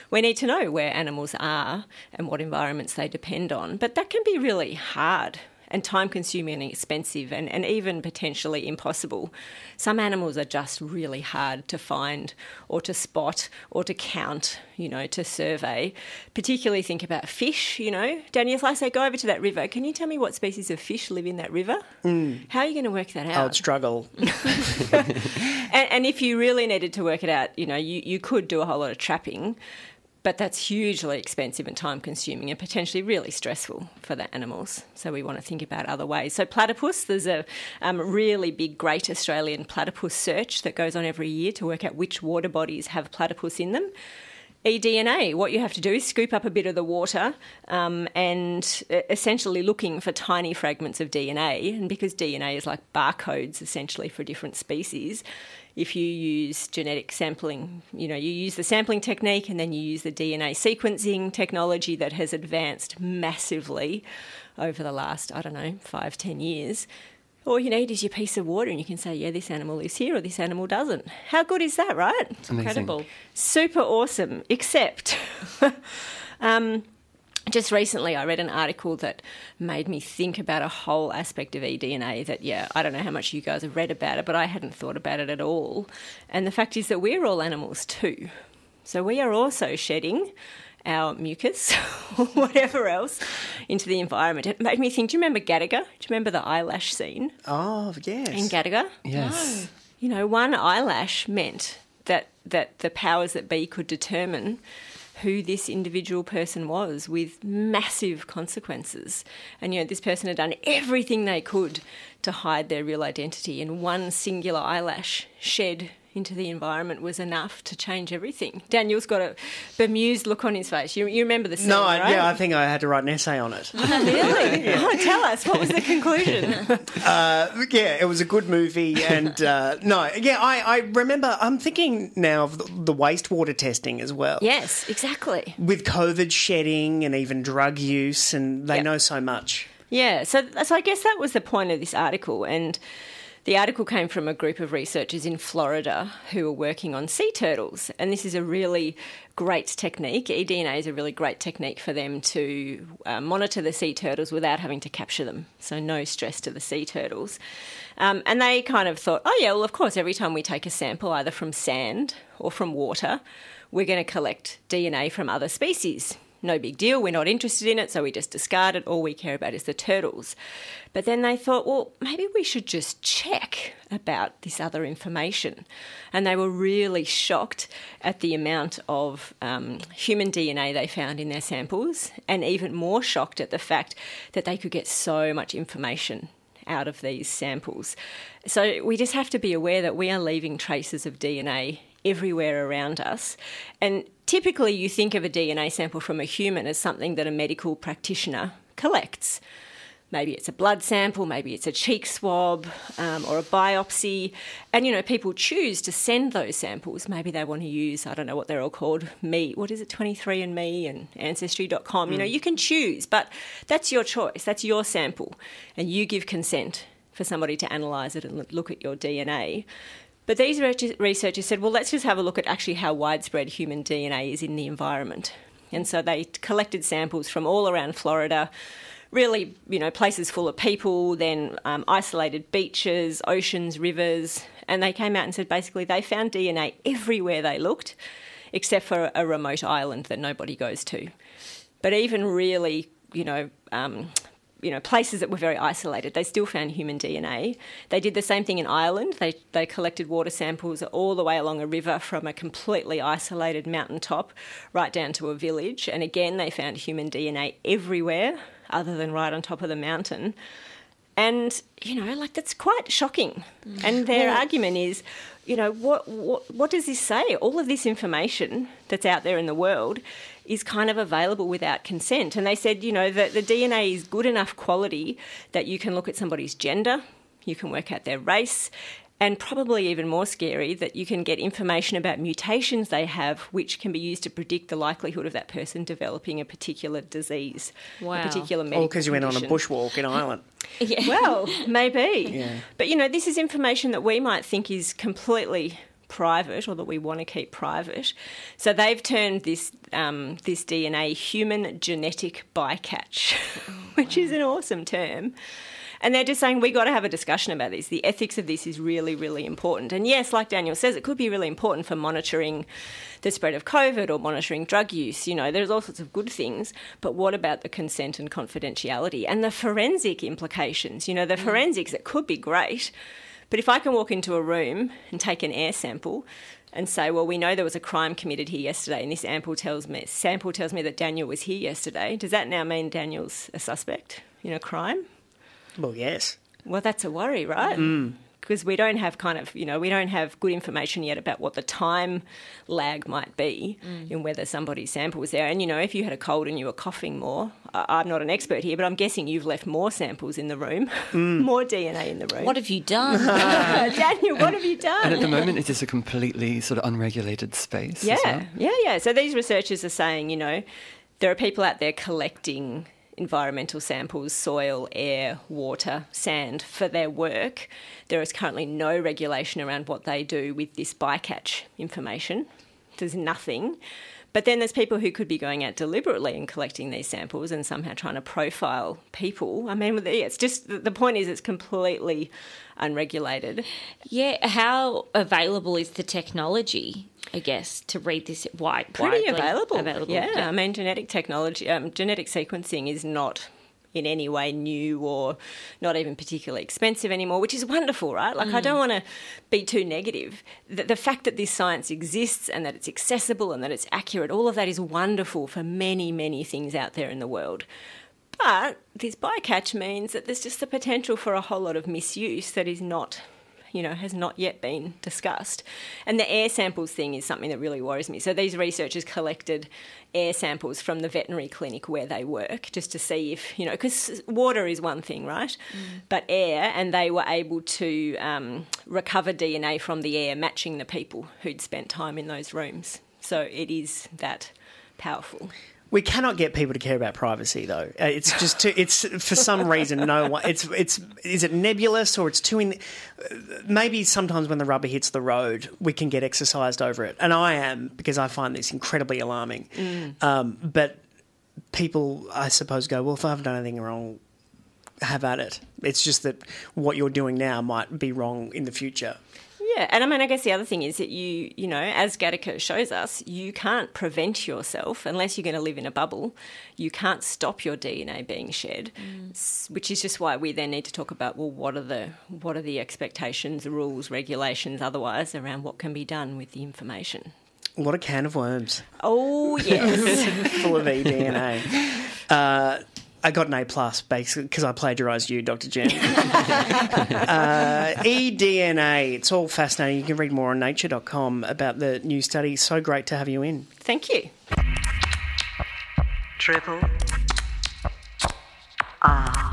we need to know where animals are and what environments they depend on. But that can be really hard and time consuming and expensive and, and even potentially impossible. Some animals are just really hard to find or to spot or to count, you know, to survey. Particularly think about fish, you know. Daniel, if I say go over to that river, can you tell me what species of fish live in that river? Mm. How are you going to work that out?
I would struggle.
and, and if you really needed to work it out, you know, you, you could do a whole lot of trapping, but that's hugely expensive and time consuming and potentially really stressful for the animals. So we want to think about other ways. So platypus, there's a um, really big, great Australian platypus search that goes on every year to work out which water bodies have platypus in them. eDNA, what you have to do is scoop up a bit of the water um, and essentially looking for tiny fragments of DNA. And because DNA is like barcodes essentially for different species, if you use genetic sampling, you know, you use the sampling technique and then you use the DNA sequencing technology that has advanced massively over the last, I don't know, five, ten years. All you need is your piece of water and you can say, yeah, this animal is here or this animal doesn't. How good is that, right?
Amazing.
Incredible.
super awesome, except um, just recently I read an article that made me think about a whole aspect of eDNA that, yeah, I don't know how much you guys have read about it, but I hadn't thought about it at all. And the fact is that we're all animals too. So we are also shedding our mucus or whatever else into the environment. It made me think, do you remember Gattaca? Do you remember the eyelash scene
Oh, yes.
in Gattaca?
Yes.
you know, one eyelash meant that that the powers that be could determine who this individual person was with massive consequences. And you know, this person had done everything they could to hide their real identity, and one singular eyelash shed into the environment was enough to change everything. Daniel's got a bemused look on his face. You, you remember the scene,
No, I,
right?
yeah, I think I had to write an essay on it.
really? Oh, tell us, what was the conclusion?
Uh, yeah, it was a good movie, and uh, no, yeah, I, I remember. I'm thinking now of the, the wastewater testing as well.
yes, exactly.
with COVID shedding and even drug use, and they
Yep.
know so much.
Yeah, so, so I guess that was the point of this article. And the article came from a group of researchers in Florida who were working on sea turtles. And this is a really great technique. eDNA is a really great technique for them to uh, monitor the sea turtles without having to capture them. So, no stress to the sea turtles. Um, and they kind of thought, oh, yeah, well, of course, every time we take a sample, either from sand or from water, we're going to collect DNA from other species no big deal, we're not interested in it, so we just discard it. All we care about is the turtles. But then they thought, well, maybe we should just check about this other information. And they were really shocked at the amount of um, human DNA they found in their samples, and even more shocked at the fact that they could get so much information out of these samples. So we just have to be aware that we are leaving traces of DNA everywhere around us. And typically, you think of a DNA sample from a human as something that a medical practitioner collects. Maybe it's a blood sample, maybe it's a cheek swab um, or a biopsy. And, you know, people choose to send those samples. Maybe they want to use, I don't know what they're all called, me, what is it, 23andMe and Ancestry.com. You know, you can choose, but that's your choice. That's your sample. And you give consent for somebody to analyse it and look at your DNA. But these researchers said, well, let's just have a look at actually how widespread human DNA is in the environment. And so they collected samples from all around Florida, really, you know, places full of people, then um, isolated beaches, oceans, rivers. And they came out and said basically they found DNA everywhere they looked, except for a remote island that nobody goes to. But even really, you know, um, you know, places that were very isolated, they still found human DNA. They did the same thing in Ireland. They, they collected water samples all the way along a river from a completely isolated mountaintop right down to a village. And again, they found human DNA everywhere other than right on top of the mountain. And, you know, like that's quite shocking. Mm. And their argument is, you know, what, what, what does this say? All of this information that's out there in the world is kind of available without consent. And they said, you know, that the DNA is good enough quality that you can look at somebody's gender, you can work out their race, and probably even more scary, that you can get information about mutations they have, which can be used to predict the likelihood of that person developing a particular disease,
Wow.
a particular medical
All because you went on a bushwalk in Ireland.
Yeah.
Well, maybe.
Yeah.
But you know, this is information that we might think is completely private or that we want to keep private. So they've turned this um, this DNA human genetic bycatch, which is an awesome term. And they're just saying we got to have a discussion about this. The ethics of this is really, really important. And yes, like Daniel says, it could be really important for monitoring the spread of COVID or monitoring drug use. You know, there's all sorts of good things. But what about the consent and confidentiality and the forensic implications? You know, the forensics, it could be great. But if I can walk into a room and take an air sample and say, well, we know there was a crime committed here yesterday, and this sample tells me sample tells me that Daniel was here yesterday, does that now mean Daniel's a suspect in a crime?
Well, yes.
Well, that's a worry, right? Mm. Because we don't have kind of, you know, we don't have good information yet about what the time lag might be mm. in whether somebody's sample was there. And, you know, if you had a cold and you were coughing more, I- I'm not an expert here, but I'm guessing you've left more samples in the room, mm. more DNA in the room.
What have you done?
Daniel, what have you done?
And at the moment, it is just a completely sort of unregulated space.
Yeah,
well.
yeah, yeah. So these researchers are saying, you know, there are people out there collecting environmental samples, soil, air, water, sand for their work. There is currently no regulation around what they do with this bycatch information. There's nothing. But then there's people who could be going out deliberately and collecting these samples and somehow trying to profile people. I mean, it's just the point is it's completely unregulated.
yeah. How available is the technology? I guess to read this wide,
pretty
widely
available. Yeah, I mean, genetic technology, um, genetic sequencing is not in any way new or not even particularly expensive anymore, which is wonderful, right? Like, I mm. don't want to be too negative. The, the fact that this science exists and that it's accessible and that it's accurate, all of that is wonderful for many, many things out there in the world. But this bycatch means that there's just the potential for a whole lot of misuse that is not you know, has not yet been discussed. And the air samples thing is something that really worries me. So these researchers collected air samples from the veterinary clinic where they work just to see if, you know, because water is one thing, right? But air, and they were able to um, recover DNA from the air matching the people who'd spent time in those rooms. So it is that powerful.
We cannot get people to care about privacy, though. Uh, it's just too, it's for some reason no one. It's it's is it nebulous or it's too in. uh, Maybe sometimes when the rubber hits the road, we can get exercised over it, and I am because I find this incredibly alarming. Um, but people, I suppose, go well. If I haven't done anything wrong, have at it. It's just that what you're doing now might be wrong in the future.
Yeah, and I mean, I guess the other thing is that you, you know, as Gattaca shows us, you can't prevent yourself unless you're going to live in a bubble. You can't stop your DNA being shared, S- which is just why we then need to talk about well, what are the what are the expectations, rules, regulations, otherwise around what can be done with the information.
What a can of worms.
Oh yes,
full of eDNA. Uh, I got an A plus basically because I plagiarised you, Dr. Jen. uh, eDNA. It's all fascinating. You can read more on Nature.com about the new study. So great to have you in.
thank you.
Triple R.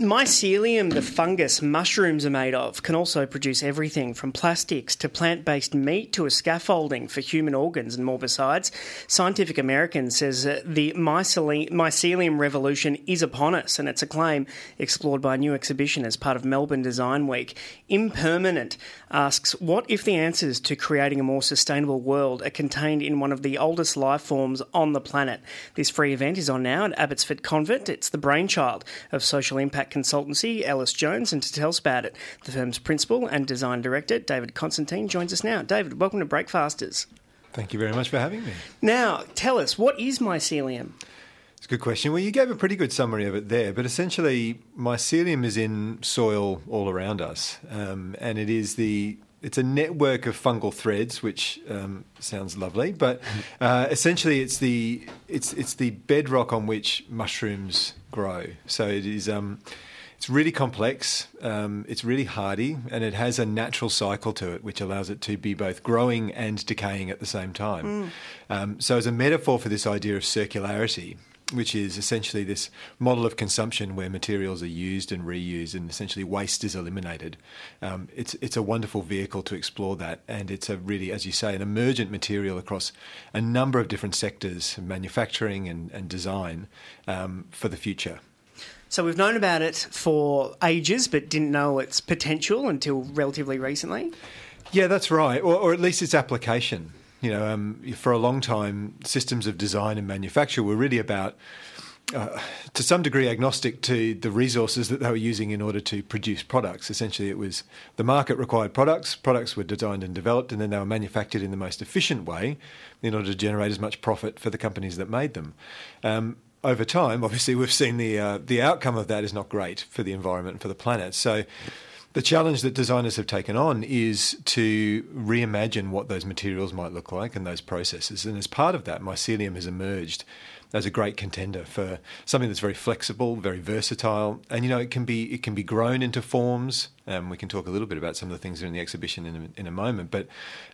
Mycelium, the fungus mushrooms are made of, can also produce everything from plastics to plant based meat to a scaffolding for human organs and more besides. Scientific American says the mycelium revolution is upon us, and it's a claim explored by a new exhibition as part of Melbourne Design Week. IM-Permanent asks What if the answers to creating a more sustainable world are contained in one of the oldest life forms on the planet? This free event is on now at Abbotsford Convent. It's the brainchild of social impact consultancy Ellis Jones, and to tell us about it, the firm's principal and design director, David Constantine, joins us now. David, welcome to Breakfasters.
Thank you very much for having me.
Now, tell us, what is mycelium?
It's a good question. Well, you gave a pretty good summary of it there, but essentially, mycelium is in soil all around us, um, and it is the it's a network of fungal threads, which um, sounds lovely, but uh, essentially, it's the it's it's the bedrock on which mushrooms grow. So it is. Um, it's really complex, um, it's really hardy, and it has a natural cycle to it, which allows it to be both growing and decaying at the same time. Um, so, as a metaphor for this idea of circularity, which is essentially this model of consumption where materials are used and reused and essentially waste is eliminated. Um, it's it's a wonderful vehicle to explore that, and it's a really, as you say, an emergent material across a number of different sectors, manufacturing and, and design, um, for the future.
So we've known about it for ages, but didn't know its potential until relatively recently.
Yeah, that's right, or, or at least its application. You know, um, for a long time, systems of design and manufacture were really about, uh, to some degree, agnostic to the resources that they were using in order to produce products. Essentially, it was the market required products, products were designed and developed, and then they were manufactured in the most efficient way in order to generate as much profit for the companies that made them. Um, over time, obviously, we've seen the uh, the outcome of that is not great for the environment and for the planet. So, the challenge that designers have taken on is to reimagine what those materials might look like and those processes. And as part of that, mycelium has emerged as a great contender for something that's very flexible, very versatile, and you know it can be it can be grown into forms. Um, we can talk a little bit about some of the things that are in the exhibition in a, in a moment, but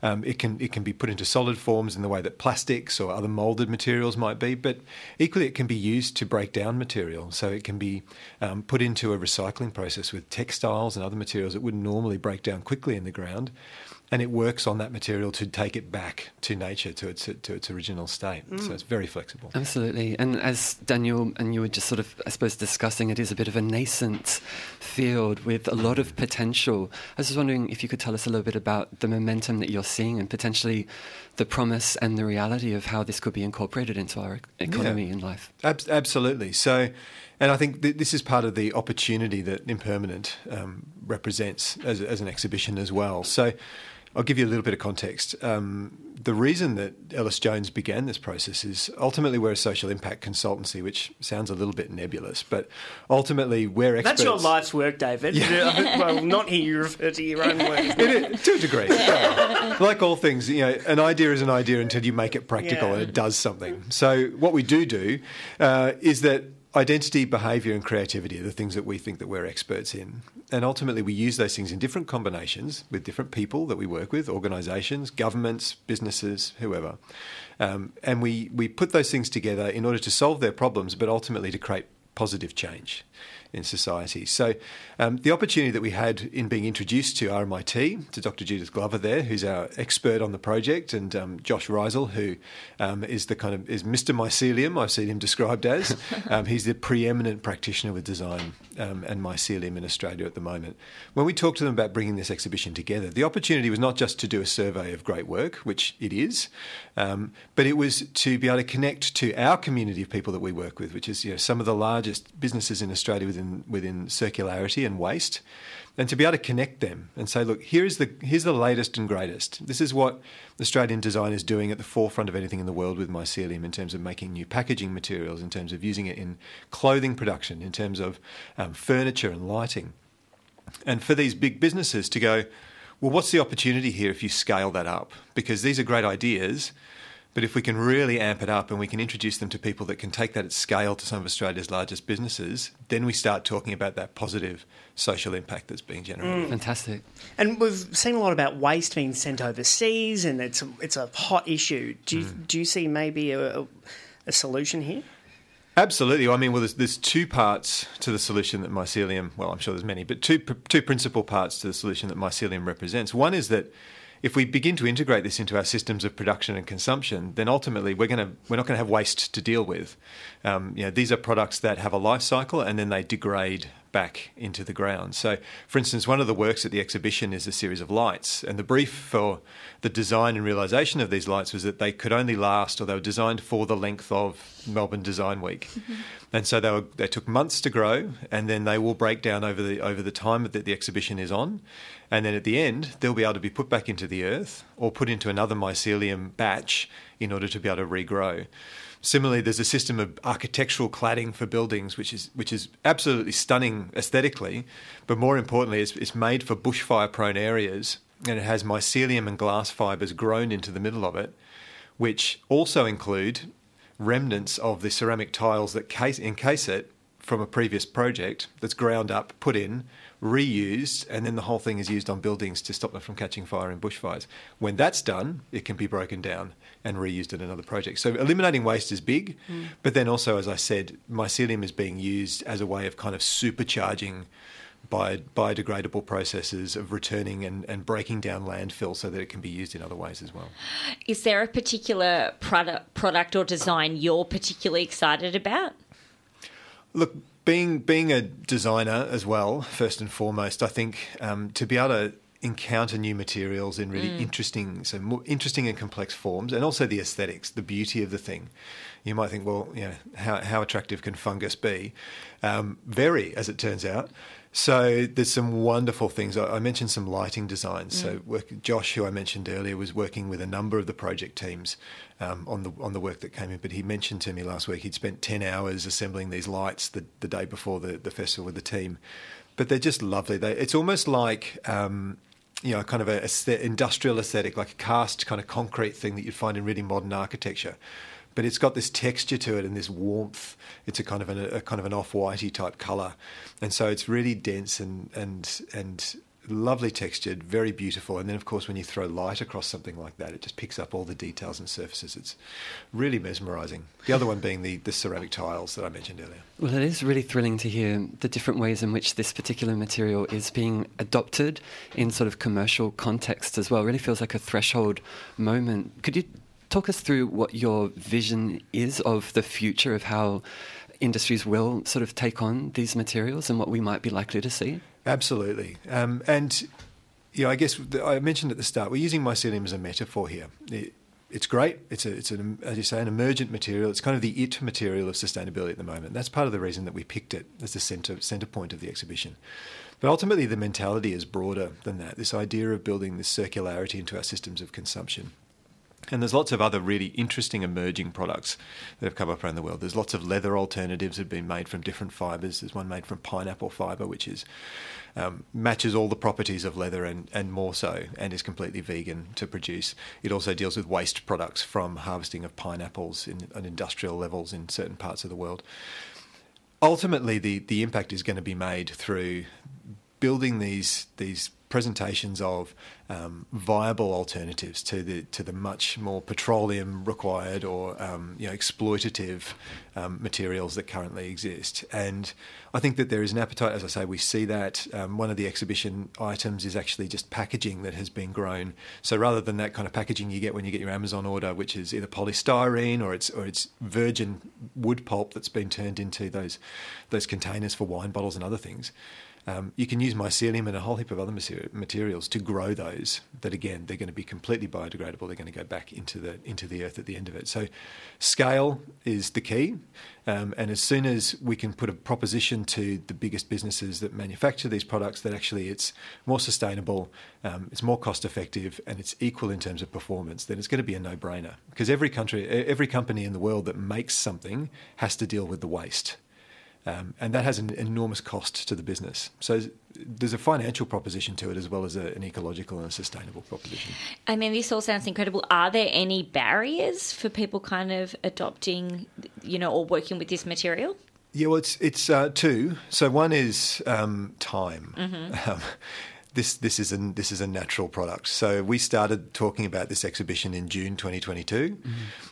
um, it can it can be put into solid forms in the way that plastics or other molded materials might be. But equally, it can be used to break down material, so it can be um, put into a recycling process with textiles and other materials that wouldn't normally break down quickly in the ground and it works on that material to take it back to nature to its to its original state. So it's very flexible.
Absolutely. And as Daniel and you were just sort of, I suppose, discussing, it is a bit of a nascent field with a lot of potential. I was just wondering if you could tell us a little bit about the momentum that you're seeing and potentially the promise and the reality of how this could be incorporated into our e- economy
Yeah.
and life.
Ab- absolutely. So, and I think th- this is part of the opportunity that IM-Permanent um, represents as, as an exhibition as well. So, I'll give you a little bit of context. Um, the reason that Ellis Jones began this process is ultimately we're a social impact consultancy, which sounds a little bit nebulous, but ultimately we're experts.
That's your life's work, David. well, not here you refer to your own work.
Is, to a degree. Yeah. Like all things, you know, an idea is an idea until you make it practical
Yeah.
and it does something. So what we do do uh, is that identity, behaviour, and creativity are the things that we think that we're experts in. And ultimately, we use those things in different combinations with different people that we work with, organisations, governments, businesses, whoever. Um, and we, we put those things together in order to solve their problems, but ultimately to create positive change in society. So, um, the opportunity that we had in being introduced to RMIT, to Dr. Judith Glover there, who's our expert on the project, and um, Josh Reisel, who um, is the kind of is Mr. Mycelium. I've seen him described as. Um, he's the preeminent practitioner with design um, and mycelium in Australia at the moment. When we talked to them about bringing this exhibition together, the opportunity was not just to do a survey of great work, which it is, um, but it was to be able to connect to our community of people that we work with, which is you know some of the largest businesses in Australia within within circularity and waste, and to be able to connect them and say, look, here's the here's the latest and greatest. This is what Australian design is doing at the forefront of anything in the world with mycelium in terms of making new packaging materials, in terms of using it in clothing production, in terms of um, furniture and lighting, and for these big businesses to go. Well, what's the opportunity here if you scale that up? Because these are great ideas, but if we can really amp it up and we can introduce them to people that can take that at scale to some of Australia's largest businesses, then we start talking about that positive social impact that's being generated. Mm.
Fantastic.
And we've seen a lot about waste being sent overseas, and it's a, it's a hot issue. Do you, mm. do you see maybe a, a solution here?
Absolutely. I mean, well, there's, there's two parts to the solution that mycelium, well, I'm sure there's many, but two, two principal parts to the solution that mycelium represents. One is that if we begin to integrate this into our systems of production and consumption, then ultimately we're going to we're not going to have waste to deal with. Um, you know, these are products that have a life cycle and then they degrade back into the ground. So, for instance, one of the works at the exhibition is a series of lights, and the brief for the design and realization of these lights was that they could only last, or they were designed for the length of Melbourne Design Week, and so they were they took months to grow, and then they will break down over the over the time that the exhibition is on, and then at the end they'll be able to be put back into the earth or put into another mycelium batch in order to be able to regrow. Similarly, there's a system of architectural cladding for buildings, which is which is absolutely stunning aesthetically, but more importantly, it's, it's made for bushfire-prone areas, and it has mycelium and glass fibres grown into the middle of it, which also include remnants of the ceramic tiles that case, encase it from a previous project that's ground up, put in, reused, and then the whole thing is used on buildings to stop them from catching fire in bushfires. When that's done, it can be broken down and reused in another project. So eliminating waste is big, mm. but then also, as I said, mycelium is being used as a way of kind of supercharging bio, biodegradable processes of returning and, and breaking down landfill so that it can be used in other ways as well.
Is there a particular product, product or design you're particularly excited about?
Look, being being a designer as well, first and foremost, I think um, to be able to encounter new materials in really interesting, so more interesting and complex forms, and also the aesthetics, the beauty of the thing. You might think, well, you know, how how attractive can fungus be? Um, very, as it turns out. So there's some wonderful things. I mentioned some lighting designs. So work, Josh, who I mentioned earlier, was working with a number of the project teams um, on the on the work that came in. But he mentioned to me last week he'd spent ten hours assembling these lights the, the day before the, the festival with the team. But they're just lovely. They, it's almost like um, you know, kind of a, a industrial aesthetic, like a cast kind of concrete thing that you'd find in really modern architecture. But it's got this texture to it and this warmth. It's a kind of an, a kind of an off-whitey type color, and so it's really dense and and and lovely textured, very beautiful. And then, of course, when you throw light across something like that, it just picks up all the details and surfaces. It's really mesmerising. The other one being the, the ceramic tiles that I mentioned earlier.
Well, it is really thrilling to hear the different ways in which this particular material is being adopted in sort of commercial context as well. It really feels like a threshold moment. Could you talk us through what your vision is of the future of how industries will sort of take on these materials and what we might be likely to see?
Absolutely. Um, and, you know, I guess I mentioned at the start, we're using mycelium as a metaphor here. It, it's great. It's a, it's an, as you say, an emergent material. It's kind of the it material of sustainability at the moment. That's part of the reason that we picked it as the center center point of the exhibition. But ultimately, the mentality is broader than that. This idea of building this circularity into our systems of consumption. And there's lots of other really interesting emerging products that have come up around the world. There's lots of leather alternatives that have been made from different fibres. There's one made from pineapple fibre, which is um, matches all the properties of leather and, and more so, and is completely vegan to produce. It also deals with waste products from harvesting of pineapples in, on industrial levels in certain parts of the world. ultimately, the, the impact is going to be made through building these these presentations of um, viable alternatives to the to the much more petroleum required or um, you know exploitative um, materials that currently exist. And I think that there is an appetite. As I say, we see that um, one of the exhibition items is actually just packaging that has been grown. So rather than that kind of packaging you get when you get your Amazon order, which is either polystyrene or it's or it's virgin wood pulp that's been turned into those those containers for wine bottles and other things. Um, you can use mycelium and a whole heap of other materials to grow those. That again, they're going to be completely biodegradable. They're going to go back into the into the earth at the end of it. So, scale is the key. Um, and as soon as we can put a proposition to the biggest businesses that manufacture these products that actually it's more sustainable, um, it's more cost effective, and it's equal in terms of performance, then it's going to be a no brainer. Because every country, every company in the world that makes something has to deal with the waste. Um, and that has an enormous cost to the business. So there's a financial proposition to it as well as a, an ecological and a sustainable proposition.
I mean, this all sounds incredible. Are there any barriers for people kind of adopting, you know, or working with this material?
Yeah, well, it's it's uh, two. So one is um, time. Mm-hmm. Um, this this is a this is a natural product. So we started talking about this exhibition in June 2022. Mm-hmm.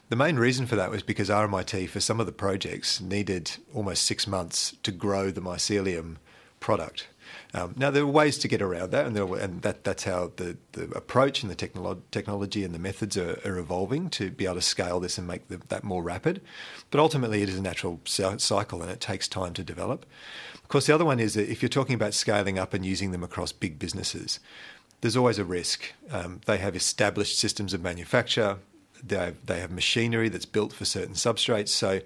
The main reason for that was because RMIT for some of the projects needed almost six months to grow the mycelium product. Um, now there are ways to get around that, and, and that that's how the, the approach and the technolo- technology and the methods are, are, evolving to be able to scale this and make the, that more rapid. But ultimately, it is a natural cycle, and it takes time to develop. Of course, the other one is that if you're talking about scaling up and using them across big businesses, there's always a risk. Um, they have established systems of manufacture. They have, they have machinery that's built for certain substrates. So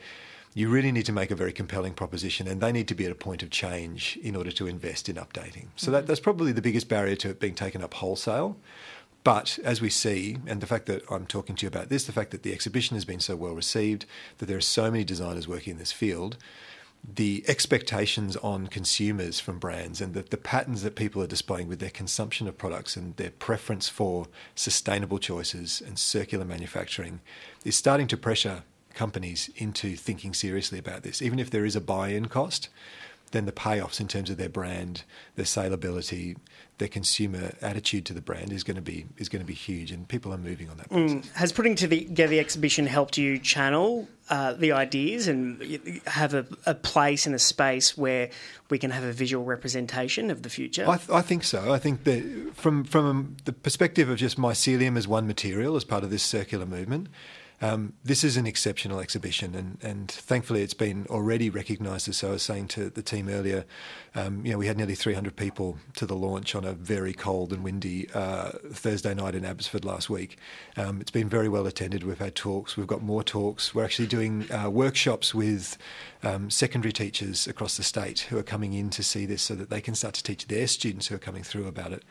you really need to make a very compelling proposition, and they need to be at a point of change in order to invest in updating. So that, mm-hmm. that's probably the biggest barrier to it being taken up wholesale. But as we see, and the fact that I'm talking to you about this, the fact that the exhibition has been so well received, that there are so many designers working in this field, the expectations on consumers from brands and the, the patterns that people are displaying with their consumption of products and their preference for sustainable choices and circular manufacturing is starting to pressure companies into thinking seriously about this. Even if there is a buy in cost, then the payoffs in terms of their brand, their saleability, their consumer attitude to the brand is going to be is going to be huge, and people are moving on that. Mm.
Has putting together the exhibition helped you channel uh, the ideas and have a, a, place in a space where we can have a visual representation of the future?
I, th- I think so. I think that from from the perspective of just mycelium as one material as part of this circular movement. Um, this is an exceptional exhibition, and, and thankfully it's been already recognised. As I was saying to the team earlier, um, you know we had nearly 300 people to the launch on a very cold and windy uh, Thursday night in Abbotsford last week. Um, it's been very well attended. We've had talks. We've got more talks. We're actually doing uh, workshops with um, secondary teachers across the state who are coming in to see this, so that they can start to teach their students who are coming through about it.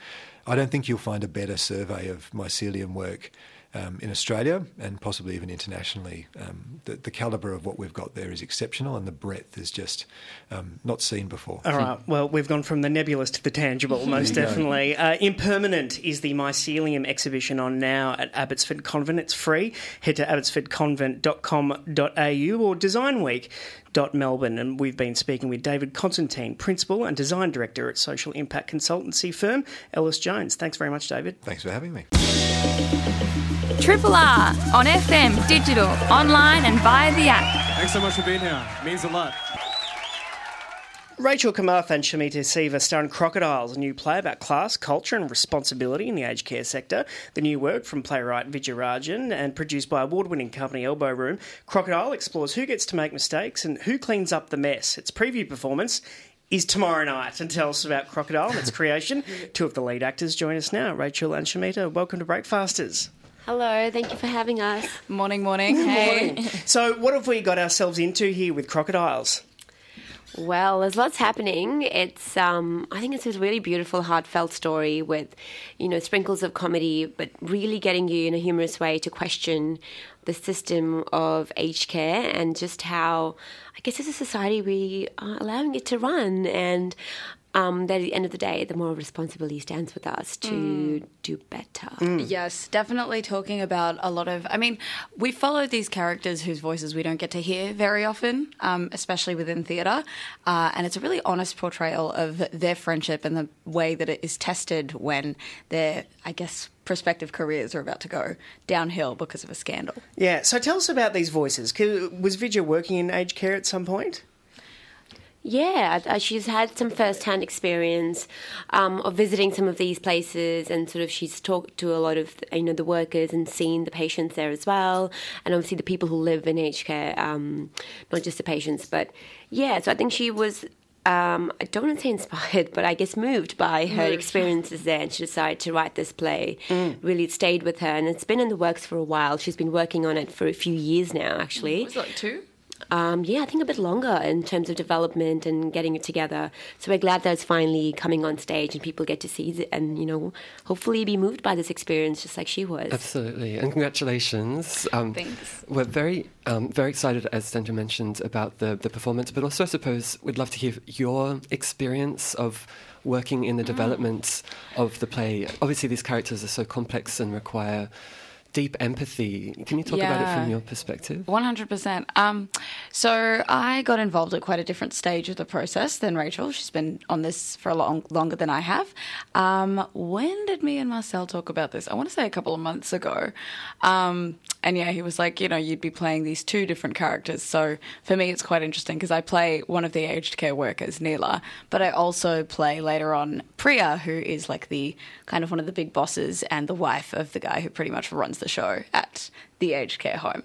I don't think you'll find a better survey of mycelium work um, in Australia and possibly even internationally. Um, the, the, calibre of what we've got there is exceptional, and the breadth is just um, not seen before.
All right. Well, we've gone from the nebulous to the tangible, most definitely. Uh, IM-Permanent is the mycelium exhibition on now at Abbotsford Convent. It's free. Head to abbotsfordconvent.com.au or Design Week. Melbourne, and we've been speaking with David Constantine, Principal and Design Director at social impact consultancy firm Ellis Jones. Thanks very much, David.
Thanks for having me.
Triple R on FM, digital, online, and via the app.
Thanks so much for being here. It means a lot.
Rachel Kamath and Shamita Siva star in Crocodiles, a new play about class, culture, and responsibility in the aged care sector. The new work from playwright Vidya Rajan and produced by award winning company Elbow Room. Crocodile explores who gets to make mistakes and who cleans up the mess. Its preview performance is tomorrow night and tell us about Crocodile and its creation. Two of the lead actors join us now, Rachel and Shamita. Welcome to Breakfasters.
Hello, thank you for having us.
Morning, morning. Hey. Morning.
So, what have we got ourselves into here with crocodiles?
Well, there's lots happening. It's um, I think it's a really beautiful, heartfelt story with, you know, sprinkles of comedy, but really getting you in a humorous way to question the system of aged care and just how, I guess, as a society we are allowing it to run. And um, that at the end of the day, the moral responsibility stands with us to
Mm.
do better.
Yes, definitely talking about a lot of. I mean, we follow these characters whose voices we don't get to hear very often, um, especially within theatre. Uh, and it's a really honest portrayal of their friendship and the way that it is tested when their, I guess, prospective careers are about to go downhill because of a scandal.
Yeah, so tell us about these voices. Was Vidya working in aged care at some point?
Yeah, she's had some first-hand experience um, of visiting some of these places, and sort of she's talked to a lot of you know the workers and seen the patients there as well, and obviously the people who live in aged care, um, not just the patients, but yeah. So I think she was. Um, I don't want to say inspired, but I guess moved by her
Moved.
experiences there, and she decided to write this play. Really, stayed with her, and it's been in the works for a while. She's been working on it for a few years now, actually.
Was like two?
Um, yeah, I think a bit longer in terms of development and getting it together. So we're glad that it's finally coming on stage and people get to see it and, you know, hopefully be moved by this experience just like she was.
Absolutely, and congratulations. Um,
Thanks.
We're very, um, very excited, as Sandra mentioned, about the, the performance, but also, I suppose, we'd love to hear your experience of working in the development of the play. Obviously, these characters are so complex and require deep empathy. Can you talk about it from your perspective?
One hundred percent. Um, so I got involved at quite a different stage of the process than Rachel. She's been on this for a long longer than I have. Um, when did me and Marcel talk about this? I want to say a couple of months ago. Um, and yeah, he was like, you know, you'd be playing these two different characters. So for me, it's quite interesting because I play one of the aged care workers, Neela, but I also play later on Priya, who is like the kind of one of the big bosses and the wife of the guy who pretty much runs the show at the aged care home.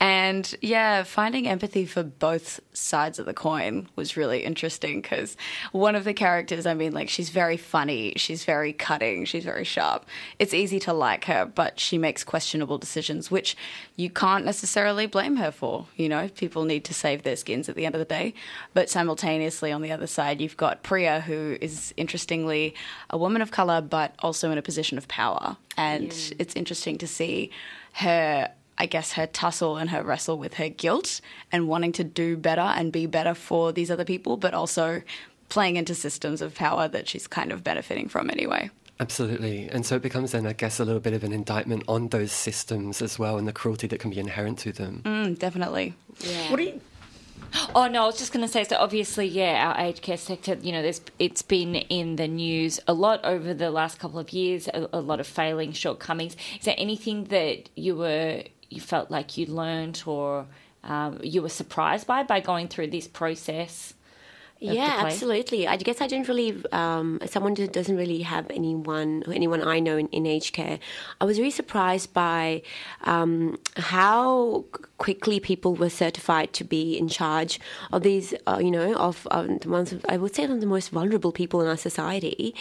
And yeah, finding empathy for both sides of the coin was really interesting because one of the characters, I mean, like, she's very funny, she's very cutting, she's very sharp. It's easy to like her, but she makes questionable decisions, which you can't necessarily blame her for. You know, people need to save their skins at the end of the day. But simultaneously, on the other side, you've got Priya, who is interestingly a woman of color, but also in a position of power. And it's interesting to see her I guess her tussle and her wrestle with her guilt and wanting to do better and be better for these other people, but also playing into systems of power that she's kind of benefiting from anyway.
Absolutely. And so it becomes then, I guess, a little bit of an indictment on those systems as well and the cruelty that can be inherent to them.
Mm, definitely.
What do you? Oh no, I was just going to say. So obviously, yeah, our aged care sector. You know, there's it's been in the news a lot over the last couple of years. A, a lot of failing shortcomings. Is there anything that you were you felt like you learned or um, you were surprised by by going through this process?
Yeah, absolutely. I guess I didn't really, um, someone who doesn't really have anyone, anyone I know in, in aged care, I was really surprised by um, how quickly people were certified to be in charge of these, uh, you know, of the ones, of, I would say, of the most vulnerable people in our society,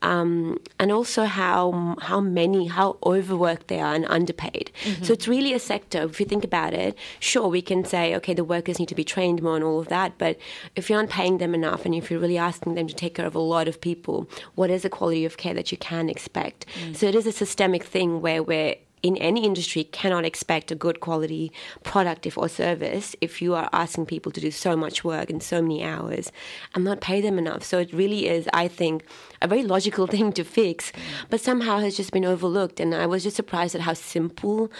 um, and also how how many, how overworked they are and underpaid. So it's really a sector. If you think about it, sure, we can say, okay, the workers need to be trained more and all of that, but if you aren't paying them enough and if you're really asking them to take care of a lot of people, what is the quality of care that you can expect? Mm. So it is a systemic thing where we're in any industry cannot expect a good quality product if, or service if you are asking people to do so much work in so many hours and not pay them enough. So it really is, I think, a very logical thing to fix, but somehow has just been overlooked. And I was just surprised at how simple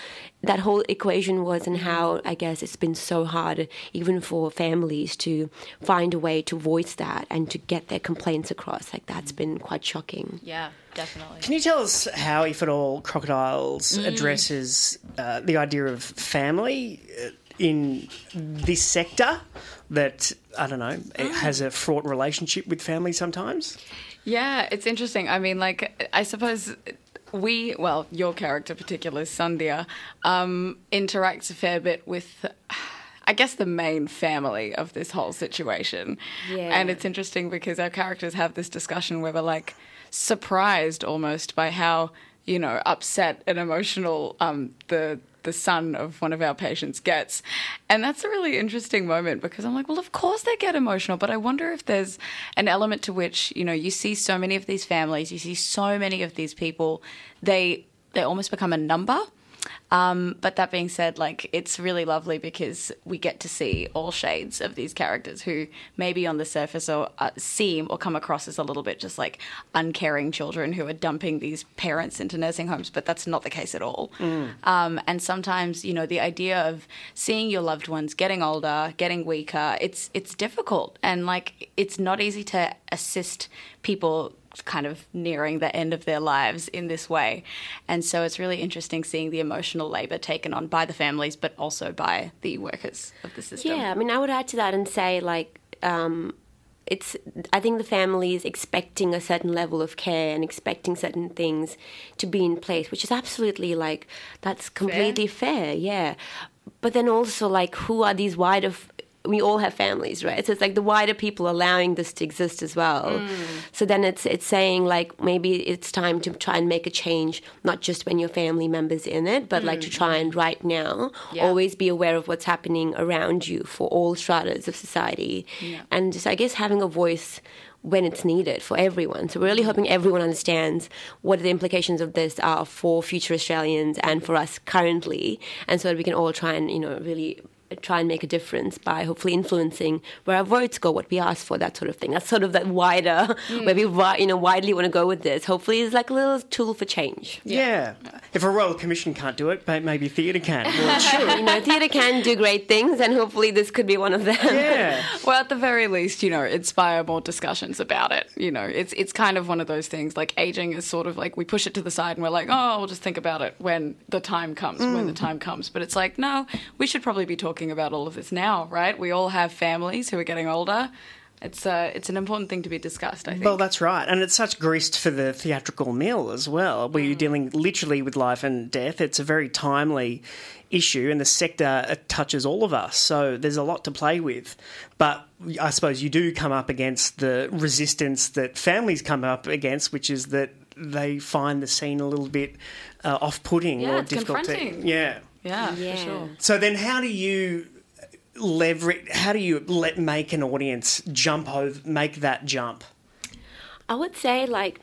that whole equation was and how I guess it's been so hard, even for families, to find a way to voice that and to get their complaints across. Like that's been quite shocking.
Yeah, definitely.
Can you tell us how, if at all, Crocodiles addresses uh, the idea of family uh, in this sector that, I don't know, it has a fraught relationship with family sometimes?
Yeah, it's interesting. I mean, like, I suppose we, well, your character, particularly Sandhya, um, interacts a fair bit with. I guess the main family of this whole situation.
Yeah.
And it's interesting because our characters have this discussion where we're like surprised almost by how, you know, upset and emotional um, the the son of one of our patients gets. And that's a really interesting moment because I'm like, well, of course they get emotional, but I wonder if there's an element to which, you know, you see so many of these families, you see so many of these people, they they almost become a number. Um, but that being said, like it's really lovely because we get to see all shades of these characters who maybe on the surface or uh, seem or come across as a little bit just like uncaring children who are dumping these parents into nursing homes, but that's not the case at all. Um, and sometimes, you know, the idea of seeing your loved ones getting older, getting weaker, it's it's difficult, and like it's not easy to assist people kind of nearing the end of their lives in this way. And so it's really interesting seeing the emotional labor taken on by the families, but also by the workers of the system.
Yeah, I mean, I would add to that and say, like, um, it's. I think the family is expecting a certain level of care and expecting certain things to be in place, which is absolutely like that's completely fair. yeah. But then also, like, who are these wider? F- we all have families, right? So it's like the wider people allowing this to exist as well. Mm. So then it's it's saying like maybe it's time to try and make a change, not just when your family members in it, but like to mm. try and right now
Yeah.
always be aware of what's happening around you for all stratas of society, and just I guess having a voice when it's needed for everyone. So we're really hoping everyone understands what the implications of this are for future Australians and for us currently, and so that we can all try and you know really try and make a difference by hopefully influencing where our votes go, what we ask for, that sort of thing. That's sort of that wider, mm. where we you know widely want to go with this. Hopefully, it's like a little tool for change.
Yeah. If a royal commission can't do it, may- maybe theatre can. Well,
Sure, you know, theatre can do great things, and hopefully this could be one of them.
yeah.
Well, at the very least, you know, inspire more discussions about it. You know, it's it's kind of one of those things. Like aging is sort of like we push it to the side and we're like, oh, we'll just think about it when the time comes. When the mm. time comes, but it's like, no, we should probably be talking about all of this now, right? We all have families who are getting older. It's uh, it's an important thing to be discussed. I think.
Well, that's right. And it's such greased for the theatrical mill as well, where you're dealing literally with life and death. It's a very timely issue, and the sector uh, touches all of us. So there's a lot to play with. But I suppose you do come up against the resistance that families come up against, which is that they find the scene a little bit uh, off putting
Yeah,
or
it's
difficult. To, yeah.
Yeah,
Yeah.
for sure.
So then, how do you leverage? How do you let make an audience jump over, make that jump?
I would say like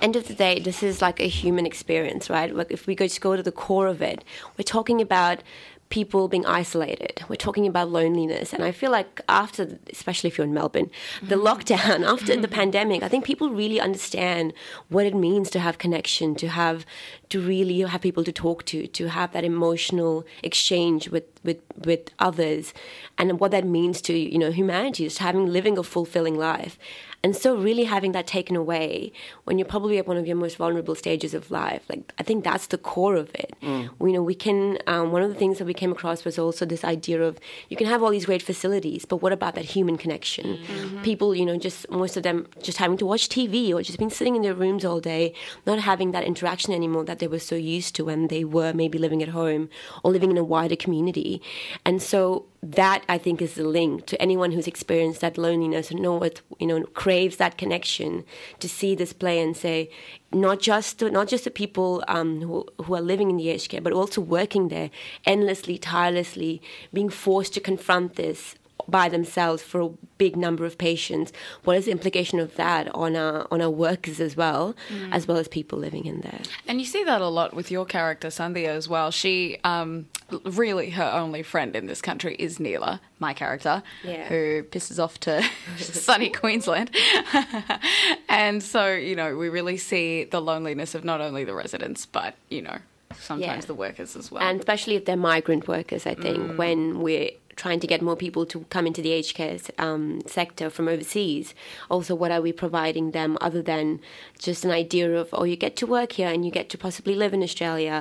end of the day this is like a human experience right like if we go just go to the core of it we're talking about people being isolated. We're talking about loneliness. And i feel like after especially if you're in melbourne the mm. lockdown after the pandemic i think people really understand what it means to have connection to have to really have people to talk to to have that emotional exchange with with with others. And what that means to you know humanity just having living a fulfilling life and so, really having that taken away when you're probably at one of your most vulnerable stages of life, like I think that's the core of it. Mm. You know, we can. Um, one of the things that we came across was also this idea of you can have all these great facilities, but what about that human connection? Mm-hmm. Mm-hmm. People, you know, just most of them just having to watch TV or just been sitting in their rooms all day, not having that interaction anymore that they were so used to when they were maybe living at home or living in a wider community. And so that I think is the link to anyone who's experienced that loneliness and know what you know craves that connection to see this play and say not just not just the people um, who who are living in the aged care but also working there endlessly tirelessly being forced to confront this by themselves for a big number of patients what is the implication of that on our on our workers as well as well as people living in there
And you see that a lot with your character, Sandhya, as well. She, um, really, her only friend in this country is Neela, my character,
Yeah.
who pisses off to sunny Queensland. and so, you know, we really see the loneliness of not only the residents, but, you know, sometimes
Yeah.
the workers as well.
and especially if they're migrant workers, I think, when we're trying to get more people to come into the aged care um, sector from overseas, also what are we providing them other than just an idea of, oh, you get to work here and you get to possibly live in Australia.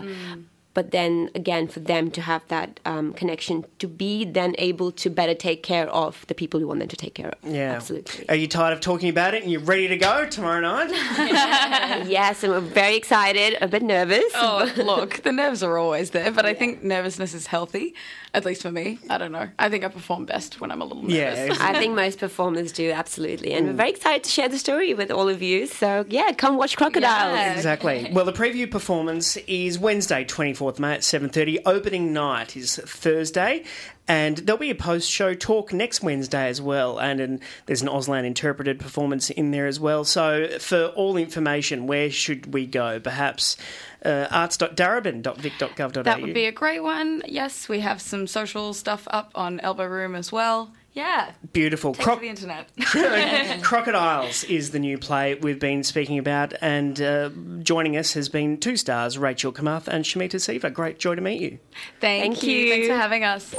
But then again, for them to have that um, connection, to be then able to better take care of the people you want them to take care of.
Yeah,
absolutely.
Are you tired of talking about it and you're ready to go tomorrow night?
yes, and we're very excited, a bit nervous.
Oh, look, the nerves are always there, but I think nervousness is healthy, at least for me. I don't know. I think I perform best when I'm a little nervous.
Yeah,
I think most performers do, absolutely. And we're very excited to share the story with all of you. So, yeah, come watch Crocodiles.
exactly. Well, the preview performance is Wednesday, 24th 24th May at 7.30. Opening night is Thursday. And there'll be a post-show talk next Wednesday as well. And, and there's an Auslan interpreted performance in there as well. So for all information, where should we go? Perhaps uh, arts.darebin.vic.gov.au.
That would be a great one. Yes, we have some social stuff up on Elbow Room as well. Yeah.
Beautiful.
Take
Croc-
to the internet.
Crocodiles is the new play we've been speaking about, and uh, joining us has been two stars, Rachel Kamath and Shamita Siva. Great joy to meet you.
Thank,
Thank
you.
you.
Thanks for having us.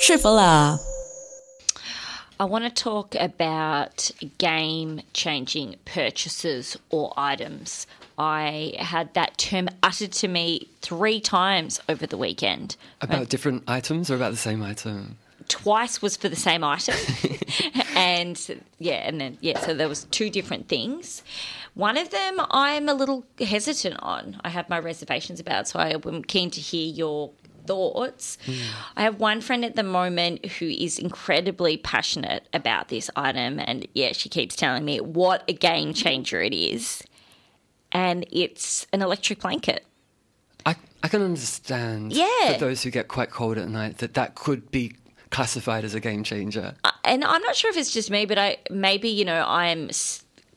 Triple R.
I want to talk about game changing purchases or items. I had that term uttered to me three times over the weekend.
About different items or about the same item?
Twice was for the same item. and yeah, and then yeah, so there was two different things. One of them I'm a little hesitant on. I have my reservations about, so I'm keen to hear your thoughts. Hmm. I have one friend at the moment who is incredibly passionate about this item, and yeah, she keeps telling me what a game changer it is. And it's an electric blanket.
I, I can understand
Yeah.
for those who get quite cold at night that that could be classified as a game changer.
Uh, and I'm not sure if it's just me, but I maybe you know I'm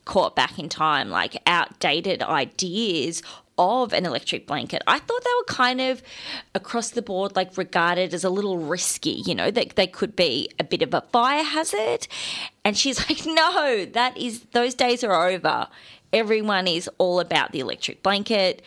caught back in time, like outdated ideas of an electric blanket. I thought they were kind of across the board, like regarded as a little risky. You know, that they could be a bit of a fire hazard. And she's like, no, that is those days are over. Everyone is all about the electric blanket.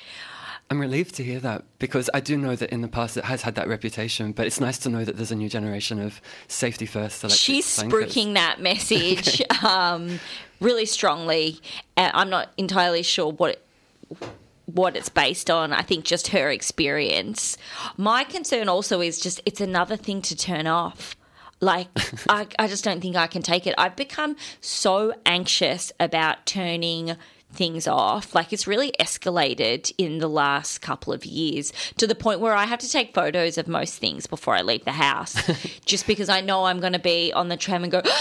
I'm relieved to hear that because I do know that in the past it has had that reputation, but it's nice to know that there's a new generation of safety first electric
She's
blankets.
spruiking that message um, really strongly. Uh, I'm not entirely sure what it, what it's based on. I think just her experience. My concern also is just it's another thing to turn off. Like I, I just don't think I can take it. I've become so anxious about turning things off. Like it's really escalated in the last couple of years to the point where I have to take photos of most things before I leave the house, just because I know I'm going to be on the tram and go.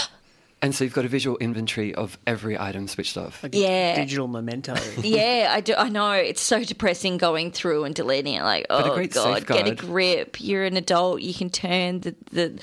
And so you've got a visual inventory of every item switched off.
Yeah.
Digital memento.
yeah, I do. I know it's so depressing going through and deleting it. Like, oh
great
god, get a grip. You're an adult. You can turn the the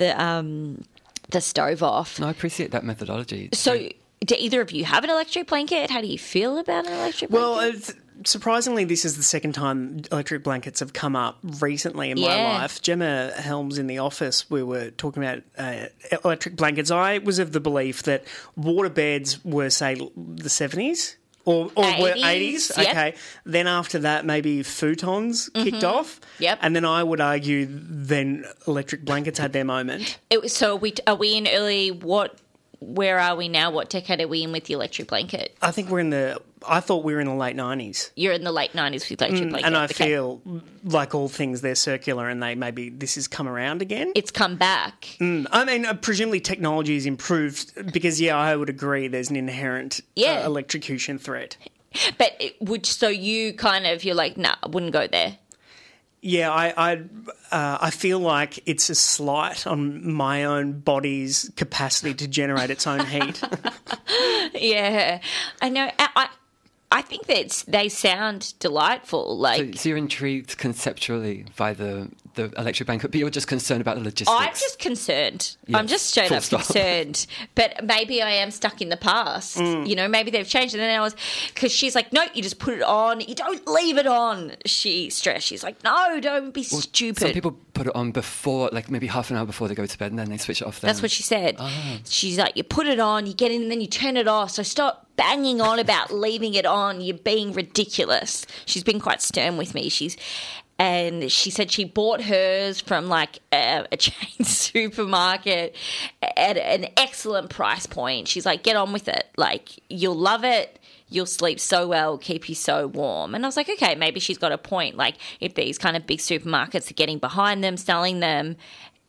the um the stove off.
No, I appreciate that methodology.
So, do either of you have an electric blanket? How do you feel about an electric blanket?
Well, it's, surprisingly, this is the second time electric blankets have come up recently in my life. Gemma Helms in the office, we were talking about uh, electric blankets. I was of the belief that water beds were, say, the 70s. Or, or were
80s,
80s,
yep.
okay. Then after that, maybe futons kicked
Mhm.
off.
Yep.
And then I would argue then electric blankets had their moment.
it was so. Are we are we in early? What? Where are we now? What decade are we in with the electric blanket?
I think we're in the. I thought we were in the late nineties.
You're in the late nineties with electric
Mm,
blanket,
and I
okay.
feel like all things they're circular, and they maybe this has come around again.
It's come back.
Mm, I mean, uh, presumably technology has improved because, yeah, I would agree. There's an inherent
Yeah.
uh, electrocution threat.
But it would so you kind of you're like, nah, I wouldn't go there.
Yeah, I I, uh, I feel like it's a slight on my own body's capacity to generate its own heat.
yeah, I know. I I- I think that they sound delightful. Like
So, so you're intrigued conceptually by the, the electric blanket, but you're just concerned about the logistics.
I'm just concerned. I'm just straight
full
up
stop.
concerned. But maybe I am stuck in the past.
Mm.
You know, maybe they've changed. And then I was, because she's like, no, you just put it on. You don't leave it on. She stressed. She's like, no, don't be
Well,
stupid.
Some people put it on before, like maybe half an hour before they go to bed, and then they switch it off. Then.
That's what she said.
Ah.
She's like, you put it on, you get in, and then you turn it off. So stop banging on about leaving it on. You're being ridiculous. She's been quite stern with me. She's and she said she bought hers from like a, a chain supermarket at an excellent price point. She's like, get on with it. Like you'll love it. You'll sleep so well, keep you so warm. And I was like, okay, maybe she's got a point. Like if these kind of big supermarkets are getting behind them, selling them,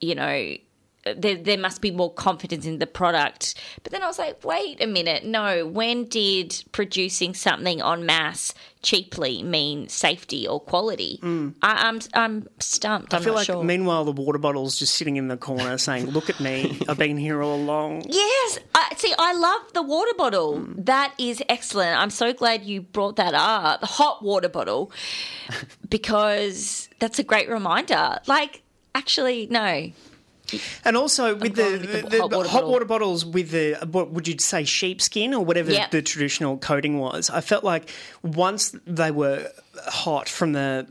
you know, there, there must be more confidence in the product. But then I was like, wait a minute, no. When did producing something en masse cheaply mean safety or quality? Mm. I, I'm I'm stumped.
I
I'm
feel like,
sure.
meanwhile, the water bottle's just sitting in the corner saying, Look at me, I've been here all along.
Yes, I, see, I love the water bottle. Mm. That is excellent. I'm so glad you brought that up, the hot water bottle, because that's a great reminder. Like, actually, no.
And also with the,
with the
the,
hot water
hot water bottles with the what would you say sheepskin or whatever
Yep.
the traditional coating was. I felt like once they were hot from the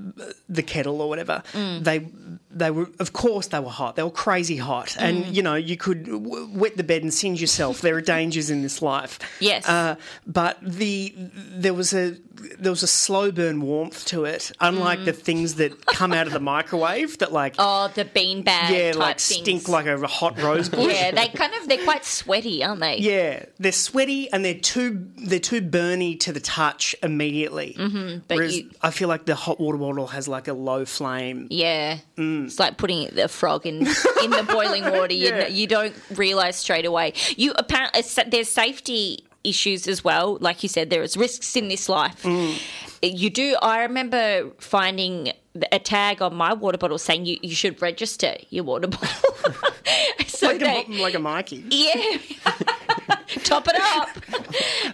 the kettle or whatever,
Mm.
they they were of course they were hot. They were crazy hot, and
Mm.
you know you could w- wet the bed and singe yourself. there are dangers in this life.
Yes.
uh, but the there was a there was a slow burn warmth to it, unlike the things that come out of the microwave that like
Mm. Oh, the bean
bag
yeah
like
things.
stink like a hot rose bush.
Yeah, they kind of they're quite sweaty, aren't they?
Yeah, they're sweaty and they're too they're too burny to the touch immediately.
Mhm, but
Whereas
you-
I feel like the hot water bottle has like a low flame.
Yeah,
Mm.
it's like putting the frog in in the boiling water. You
Yeah.
you don't realize straight away. You apparently there's safety issues as well. Like you said, there is risks in this life.
Mm.
You do. I remember finding a tag on my water bottle saying you, you should register your water bottle. so
like,
they,
a, like a Mikey.
yeah. Top it up.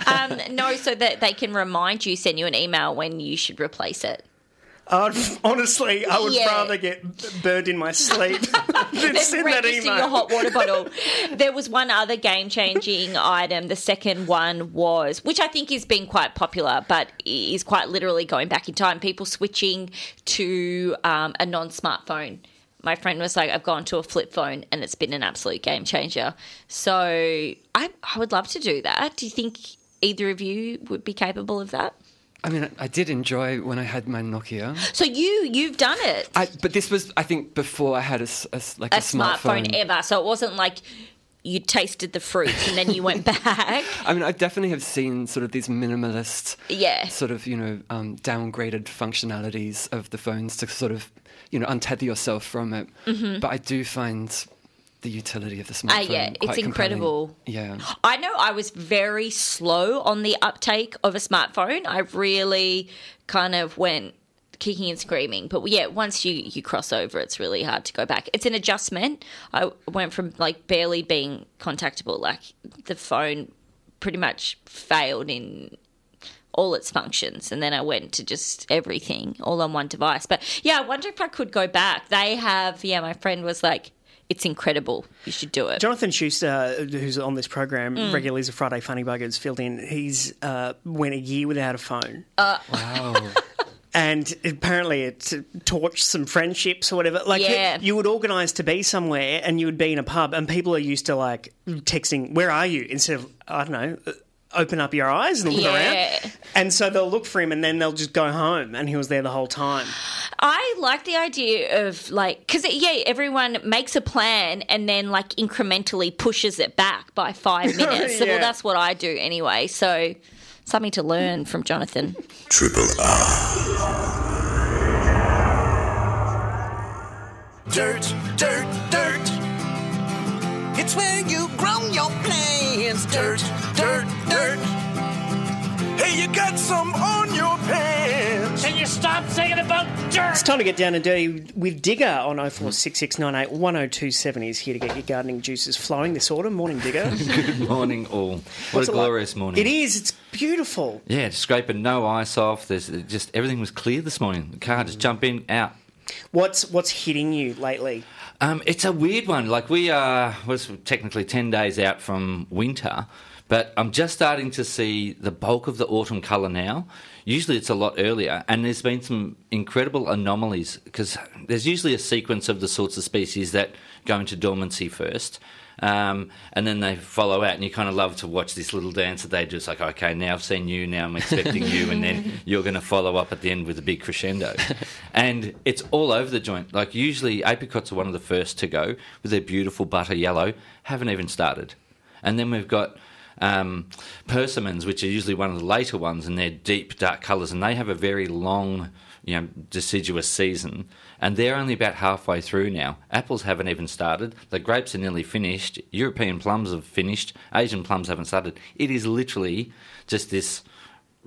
Um, no, so that they can remind you, send you an email when you should replace it.
I'd, honestly, I would
Yeah.
rather get burned in my sleep than send that email.
your hot water bottle. there was one other game changing item. The second one was, which I think has been quite popular, but is quite literally going back in time. People switching to um, a non smartphone. My friend was like, I've gone to a flip phone and it's been an absolute game changer. So I, I would love to do that. Do you think either of you would be capable of that?
I mean, I, did enjoy when I had my Nokia.
So you you've done it.
I, but this was, I think, before I had a, a like
a
a,
smartphone ever. So it wasn't like you tasted the fruit and then you went back.
I mean, I definitely have seen sort of these minimalist,
Yeah.
sort of you know um, downgraded functionalities of the phones to sort of you know untether yourself from it.
Mhm.
But I do find the utility of the smartphone.
yeah, it's
quite compelling.
incredible.
Yeah.
I know I was very slow on the uptake of a smartphone. I really kind of went kicking and screaming. But yeah, once you, you cross over, it's really hard to go back. It's an adjustment. I went from like barely being contactable, like the phone pretty much failed in all its functions and then I went to just everything all on one device. But yeah, I wonder if I could go back. They have yeah, my friend was like, It's incredible. You should do it.
Jonathan Schuster, who's on this program
Mm.
regularly as a Friday Funny Buggers, filled in. He's uh, went a year without a phone.
Uh,
wow.
And apparently it torched some friendships or whatever. Like
Yeah.
you would organise to be somewhere and you would be in a pub and people are used to like texting, "Where are you?" instead of I don't know, uh, open up your eyes and look
Yeah.
around. And so they'll look for him and then they'll just go home and he was there the whole time.
I like the idea of like because yeah, everyone makes a plan and then like incrementally pushes it back by five minutes. So, well, that's what I do anyway. So something to learn from Jonathan.
Triple R.
Dirt, dirt, dirt. It's where you grow your plants. Dirt, dirt, dirt. Hey, you got some on your pants.
Can you stop thinking about dirt?
It's time to get down and dirty with Digga on 046698 1027. He's here to get your gardening juices flowing this autumn. Morning, Digga.
Good morning, all. What
What's
a
it like?
glorious morning.
It is. It's beautiful.
Yeah, scraping no ice off. There's just everything was clear this morning. The car just jump in, out.
What's what's hitting you lately?
Um, it's a weird one. Like we are, was technically ten days out from winter, but I'm just starting to see the bulk of the autumn colour now. Usually it's a lot earlier, and there's been some incredible anomalies because there's usually a sequence of the sorts of species that go into dormancy first. Um, and then they follow out, and you kind of love to watch this little dance that they do. It's like, okay, now I've seen you, now I'm expecting you, and then you're going to follow up at the end with a big crescendo. and it's all over the joint. Like, usually apricots are one of the first to go with their beautiful butter yellow, haven't even started. And then we've got um, persimmons, which are usually one of the later ones, and they're deep dark colours, and they have a very long
you know deciduous season, and they're only about halfway through now. Apples haven't even started. The grapes are nearly finished. European plums have finished. Asian plums haven't started. It is literally just this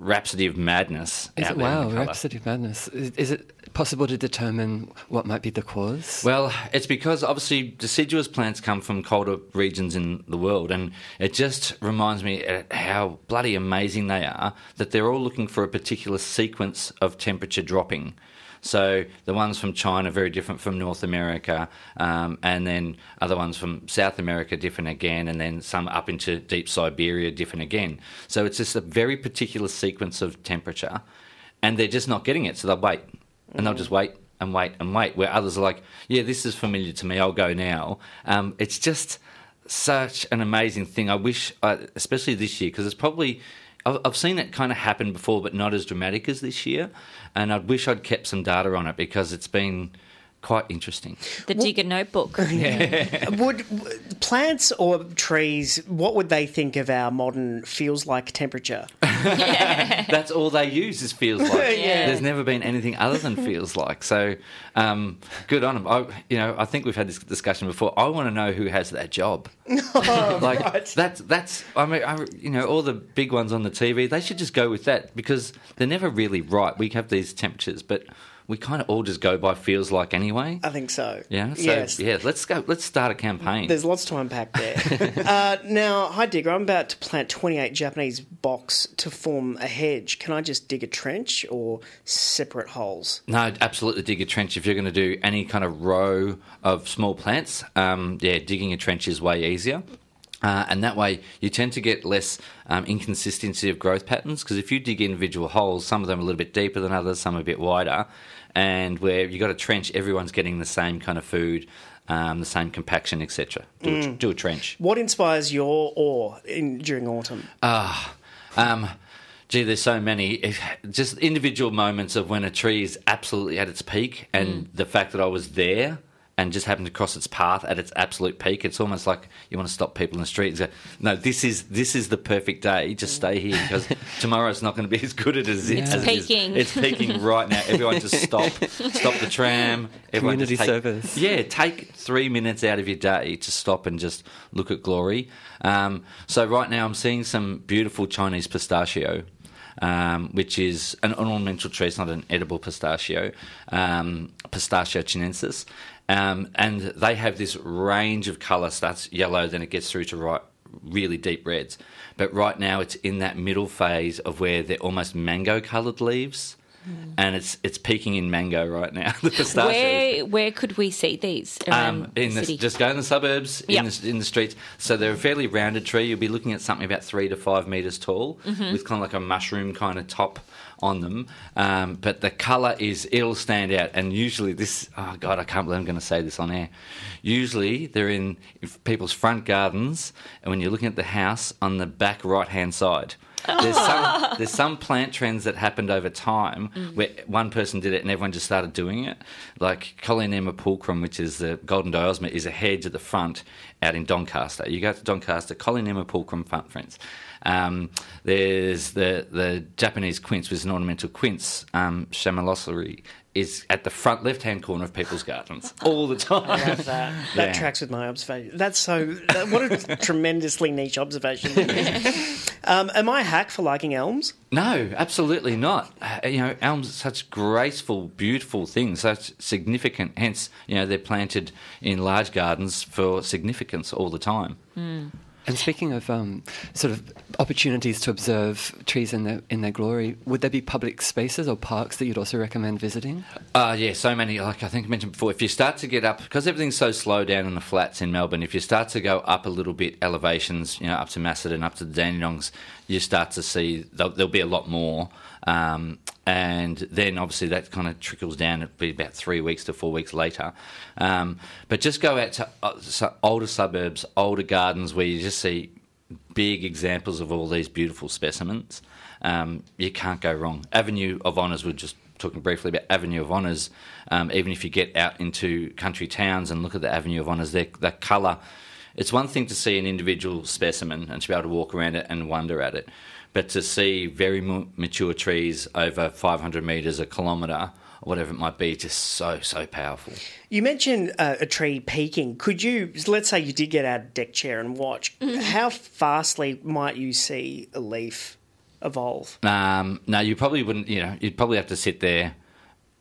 rhapsody of madness.
Is
out
it,
there in
wow. Rhapsody of Madness. Is, is it possible to determine what might be the cause?
Well, it's because obviously deciduous plants come from colder regions in the world, and it just reminds me how bloody amazing they are that they're all looking for a particular sequence of temperature dropping. So the ones from China very different from North America, um, and then other ones from South America different again, and then some up into deep Siberia different again. So it's just a very particular sequence of temperature, and they're just not getting it. So they'll wait, and they'll just wait and wait and wait. Where others are like, "Yeah, this is familiar to me. I'll go now." Um, it's just such an amazing thing. I wish, uh, especially this year, because it's probably. I've seen it kind of happen before, but not as dramatic as this year. And I wish I'd kept some data on it because it's been quite interesting.
The Digga Notebook.
would plants or trees? What would they think of our modern feels like temperature?
That's all they use is feels like.
Yeah.
There's never been anything other than feels like. So, um, good on them. I, you know, I think we've had this discussion before. I want to know who has that job. like that's that's. I mean, I, you know, all the big ones on the TV. They should just go with that because they're never really right. We have these temperatures, but we kind of all just go by feels like anyway.
I think so.
Yeah. So
Yes.
yeah, let's go. Let's start a campaign.
There's lots to unpack there. uh, now, hi Digga, I'm about to plant 28 Japanese box to form a hedge. Can I just dig a trench or separate holes?
No, absolutely dig a trench if you're going to do any kind of row of small plants. Um, yeah, digging a trench is way easier. Uh, and that way, you tend to get less um, inconsistency of growth patterns because if you dig individual holes, some of them are a little bit deeper than others, some are a bit wider, and where you've got a trench, everyone's getting the same kind of food, um, the same compaction, etc. Do, a,
Mm.
do a trench.
What inspires your awe in, during autumn?
Ah, um, gee, there's so many. Just individual moments of when a tree is absolutely at its peak, and the fact that I was there and just happened to cross its path at its absolute peak. It's almost like you want to stop people in the street and say, "No, this is this is the perfect day. Just stay here because tomorrow's not going to be as good as it,
It's
as it is.
peaking.
It's peaking right now. Everyone just stop, stop the tram. Everyone
Community
take,
service.
Yeah, take three minutes out of your day to stop and just look at glory. Um, so right now, I'm seeing some beautiful Chinese pistachio. Um, which is an ornamental tree, it's not an edible pistachio, um, Pistacia chinensis. Um, and they have this range of colour, starts yellow, then it gets through to right, really deep reds. But right now, it's in that middle phase of where they're almost mango coloured leaves. And it's it's peaking in mango right now. The pistachio.
Where where could we see these around
Um, in
the city?
just go in the suburbs,
Yep.
in, the, in the streets. So they're a fairly rounded tree. You'll be looking at something about three to five metres tall,
Mhm.
with kind of like a mushroom kind of top on them. Um, but the colour is it'll stand out. And usually this, oh god, I can't believe I'm going to say this on air. Usually they're in people's front gardens, and when you're looking at the house on the back right hand side. There's some there's some plant trends that happened over time
Mm.
where one person did it and everyone just started doing it. Like Coleonema pulchrum, which is the golden diosma, is a hedge at the front out in Doncaster. You go to Doncaster, Coleonema pulchrum front friends. Um, there's the the Japanese quince, which is an ornamental quince, um, Chaenomeles, is at the front left hand corner of people's gardens all the time.
I love that. That
Yeah.
tracks with my observation. That's so. That, what a tremendously niche observation. um, am I a hack for liking elms?
No, absolutely not. Uh, you know, elms are such graceful, beautiful things, such significant. Hence, you know, they're planted in large gardens for significance all the time.
And speaking of um, sort of opportunities to observe trees in their in their glory, would there be public spaces or parks that you'd also recommend visiting?
Uh, yeah, so many. Like I think I mentioned before, if you start to get up, because everything's so slow down in the flats in Melbourne, if you start to go up a little bit, elevations, you know, up to Macedon, up to the Dandenongs, you start to see there'll, there'll be a lot more. Um, and then obviously that kind of trickles down. It'll be about three weeks to four weeks later. Um, but just go out to uh, older suburbs, older gardens where you just see big examples of all these beautiful specimens. Um, you can't go wrong. Avenue of Honours, we're just talking briefly about Avenue of Honours. Um, even if you get out into country towns and look at the Avenue of Honours, their the colour. It's one thing to see an individual specimen and to be able to walk around it and wonder at it, but to see very mature trees over 500 metres, a kilometre or whatever it might be, just so so powerful.
You mentioned uh, a tree peaking. Could you, let's say you did get out of deck chair and watch, how fastly might you see a leaf evolve?
Um, no, you probably wouldn't. You know, you'd probably have to sit there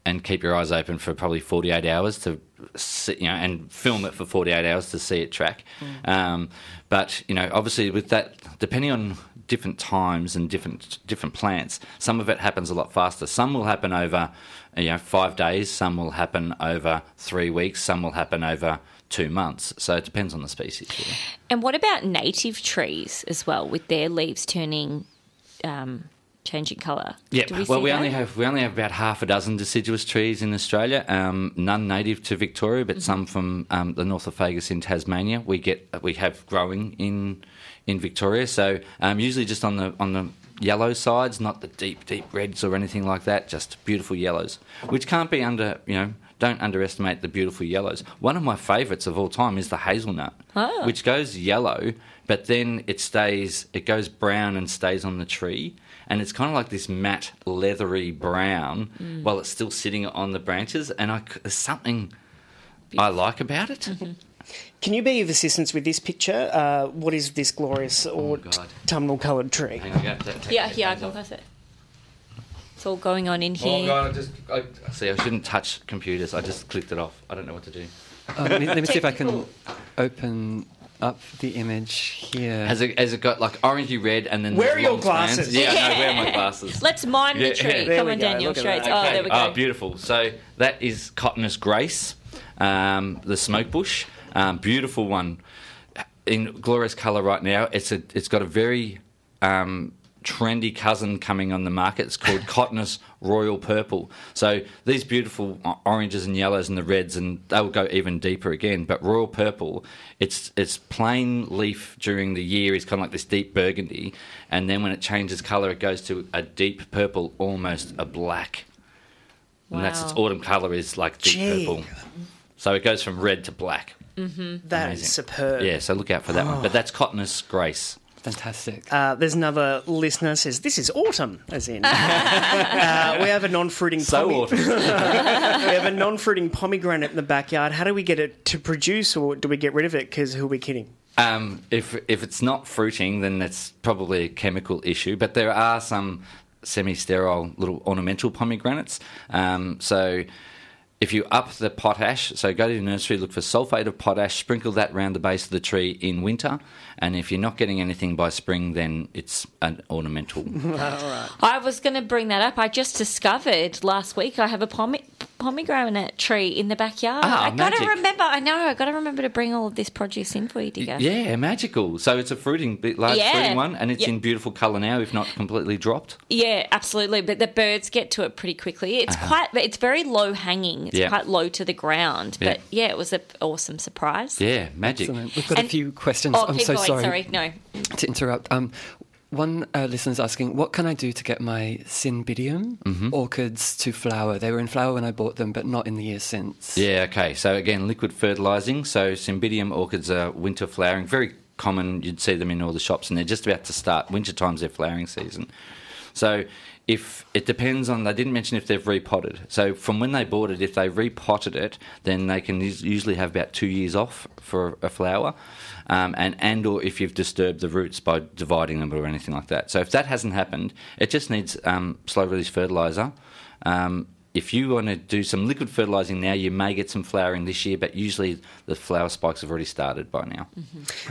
and keep your eyes open for probably 48 hours to sit, you know, and film it for 48 hours to see it track. Um, but you know, obviously, with that, depending on different times and different different plants, some of it happens a lot faster. Some will happen over, you know, five days. Some will happen over three weeks. Some will happen over two months. So it depends on the species. Really.
And what about native trees as well, with their leaves turning, um, changing colour?
Yeah,
we
well, we
that?
only have we only have about half a dozen deciduous trees in Australia. Um, none native to Victoria,
Mm-hmm.
but some from um, the Nothofagus in Tasmania. We get we have growing in in Victoria. So um, usually just on the on the yellow sides, not the deep deep reds or anything like that. Just beautiful yellows, which can't be under you know. Don't underestimate the beautiful yellows. One of my favourites of all time is the hazelnut,
Oh.
which goes yellow, but then it stays, it goes brown and stays on the tree. And it's kind of like this matte, leathery brown
Mm.
while it's still sitting on the branches. And I, c- there's something I like about it.
Mm-hmm.
Can you be of assistance with this picture? Uh, what is this glorious or autumnal coloured tree?
Yeah, yeah, I can pass it. It's all going on in here.
Oh,
here.
God, I just, I, see, I shouldn't touch computers. I just clicked it off. I don't know what to do.
Um, let me, let me see if I can open up the image here.
Has it, has it got like orangey red and then
Where are your
long strands?
glasses?
Yeah,
Yeah.
no, where are my glasses?
Let's mine the tree.
yeah. There
Come
we
on,
go,
Daniel,
look at
straight. Oh, there we go.
Oh, beautiful. So that is Cotinus grace, um, the smoke bush. Um, beautiful one in glorious colour right now. It's a it's got a very um, trendy cousin coming on the market. It's called Cotinus Royal Purple. So these beautiful oranges and yellows and the reds, and they'll go even deeper again. But Royal Purple, it's it's plain leaf during the year is kind of like this deep burgundy, and then when it changes colour, it goes to a deep purple, almost a black. And that's its autumn colour is like deep
Gee.
purple. So it goes from red to black.
Mm-hmm.
That is
Amazing.
superb.
Yeah, so look out for that one.
Oh.
But that's Cotinus grace.
Fantastic.
Uh, there's another listener says this is autumn, as in uh, we have a non-fruiting
So
pomme-
autumn.
we have a non-fruiting pomegranate in the backyard. How do we get it to produce, or do we get rid of it? Because who are we kidding?
Um, if if it's not fruiting, then it's probably a chemical issue. But there are some semi-sterile little ornamental pomegranates. Um, so if you up the potash, so go to the nursery, look for sulfate of potash, sprinkle that around the base of the tree in winter, and if you're not getting anything by spring, then it's an ornamental.
All right.
I was going to bring that up. I just discovered last week I have a pome- pomegranate tree in the backyard.
Ah,
I got to remember. I know. I got to remember to bring all of this produce in for you, Digga.
Yeah, magical. So it's a fruiting, bit large
Yeah.
fruiting one, and it's
Yeah.
in beautiful colour now, if not completely dropped.
Yeah, absolutely. But the birds get to it pretty quickly. It's quite. It's very low hanging. It's
Uh-huh. Yeah.
quite low to the ground.
Yeah.
But yeah, it was an awesome surprise.
Yeah, magic.
Excellent. We've got a few questions.
Oh,
I'm so
going.
Sorry.
Sorry, no.
to interrupt. Um, one uh, listener's asking, what can I do to get my Cymbidium
Mm-hmm.
orchids to flower? They were in flower when I bought them, but not in the years since.
Yeah, okay. So again, liquid fertilising. So Cymbidium orchids are winter flowering, very common. You'd see them in all the shops, and they're just about to start. Winter time's their flowering season. So if it depends on, they didn't mention if they've repotted. So from when they bought it, if they repotted it, then they can usually have about two years off for a flower. Um, and and or if you've disturbed the roots by dividing them or anything like that. So if that hasn't happened, it just needs um, slow release fertilizer. Um, if you want to do some liquid fertilising now, you may get some flowering this year, but usually the flower spikes have already started by now.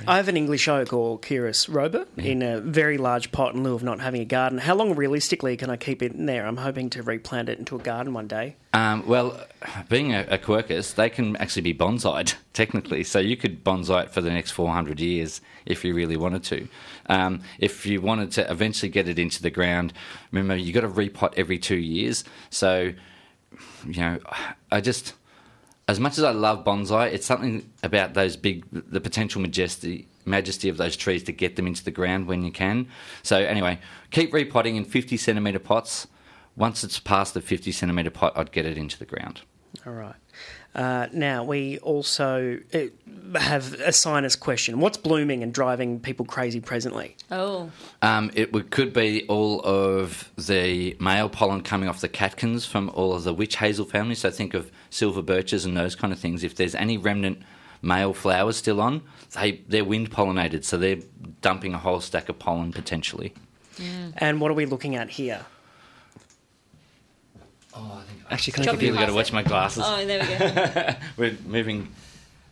I have an English oak or Quercus robur in a very large pot in lieu of not having a garden. How long realistically can I keep it in there? I'm hoping to replant it into a garden one day.
Um, well, being a, a quercus, they can actually be bonsaied technically. So you could bonsai it for the next 400 years if you really wanted to. Um, if you wanted to eventually get it into the ground, remember you've got to repot every two years. So, you know, I just as much as I love bonsai, it's something about those big, the potential majesty, majesty of those trees to get them into the ground when you can. So anyway, keep repotting in 50 centimetre pots. Once it's past the 50 centimetre pot, I'd get it into the ground.
All right. Uh, now, we also uh, have a sinus question. What's blooming and driving people crazy presently?
Oh.
Um, it would, could be all of the male pollen coming off the catkins from all of the witch hazel family. So think of silver birches and those kind of things. If there's any remnant male flowers still on, they they're wind pollinated, so they're dumping a whole stack of pollen potentially.
And what are we looking at here?
Actually, can I give you? Got to watch my glasses.
Oh, there we go.
We're moving.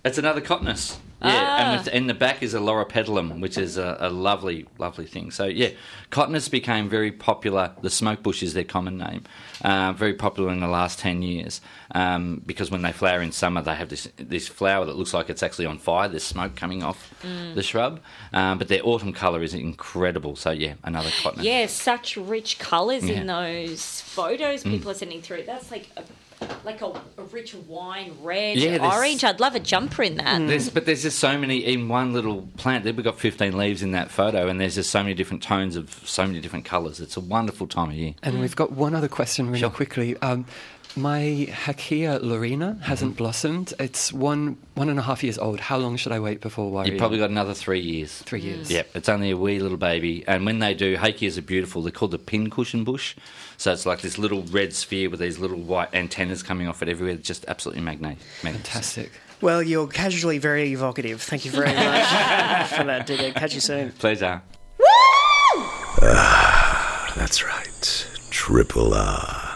It's another cotinus. Yeah,
Ah.
and with- in the back is a loropetalum, which is a, a lovely, lovely thing. So yeah, cotinus became very popular. The smoke bush is their common name. Uh, very popular in the last ten years um, because when they flower in summer, they have this this flower that looks like it's actually on fire. There's smoke coming off
Mm.
the shrub, um, but their autumn colour is incredible. So yeah, another cotinus.
Yeah, such rich colours in those photos
Mm.
people are sending through. That's like a, like a, a rich wine, red,
Yeah,
orange. I'd love a jumper in that.
There's, but there's just so many in one little plant. We've got 15 leaves in that photo, and there's just so many different tones of so many different colours. It's a wonderful time of year.
And we've got one other question really quickly. Um, my Hakea laurina hasn't
Mm-hmm.
blossomed. It's one one and a half years old. How long should I wait before worrying?
You've probably got another three years.
Three years.
Yep, it's only a wee little baby. And when they do, Hakeas are beautiful. They're called the pincushion bush. So it's like this little red sphere with these little white antennas coming off it everywhere. Just absolutely magnificent.
Fantastic.
Well, you're casually very evocative. Thank you very much for that, Digga. Catch you soon.
Pleasure. Woo!
That's right. Triple R.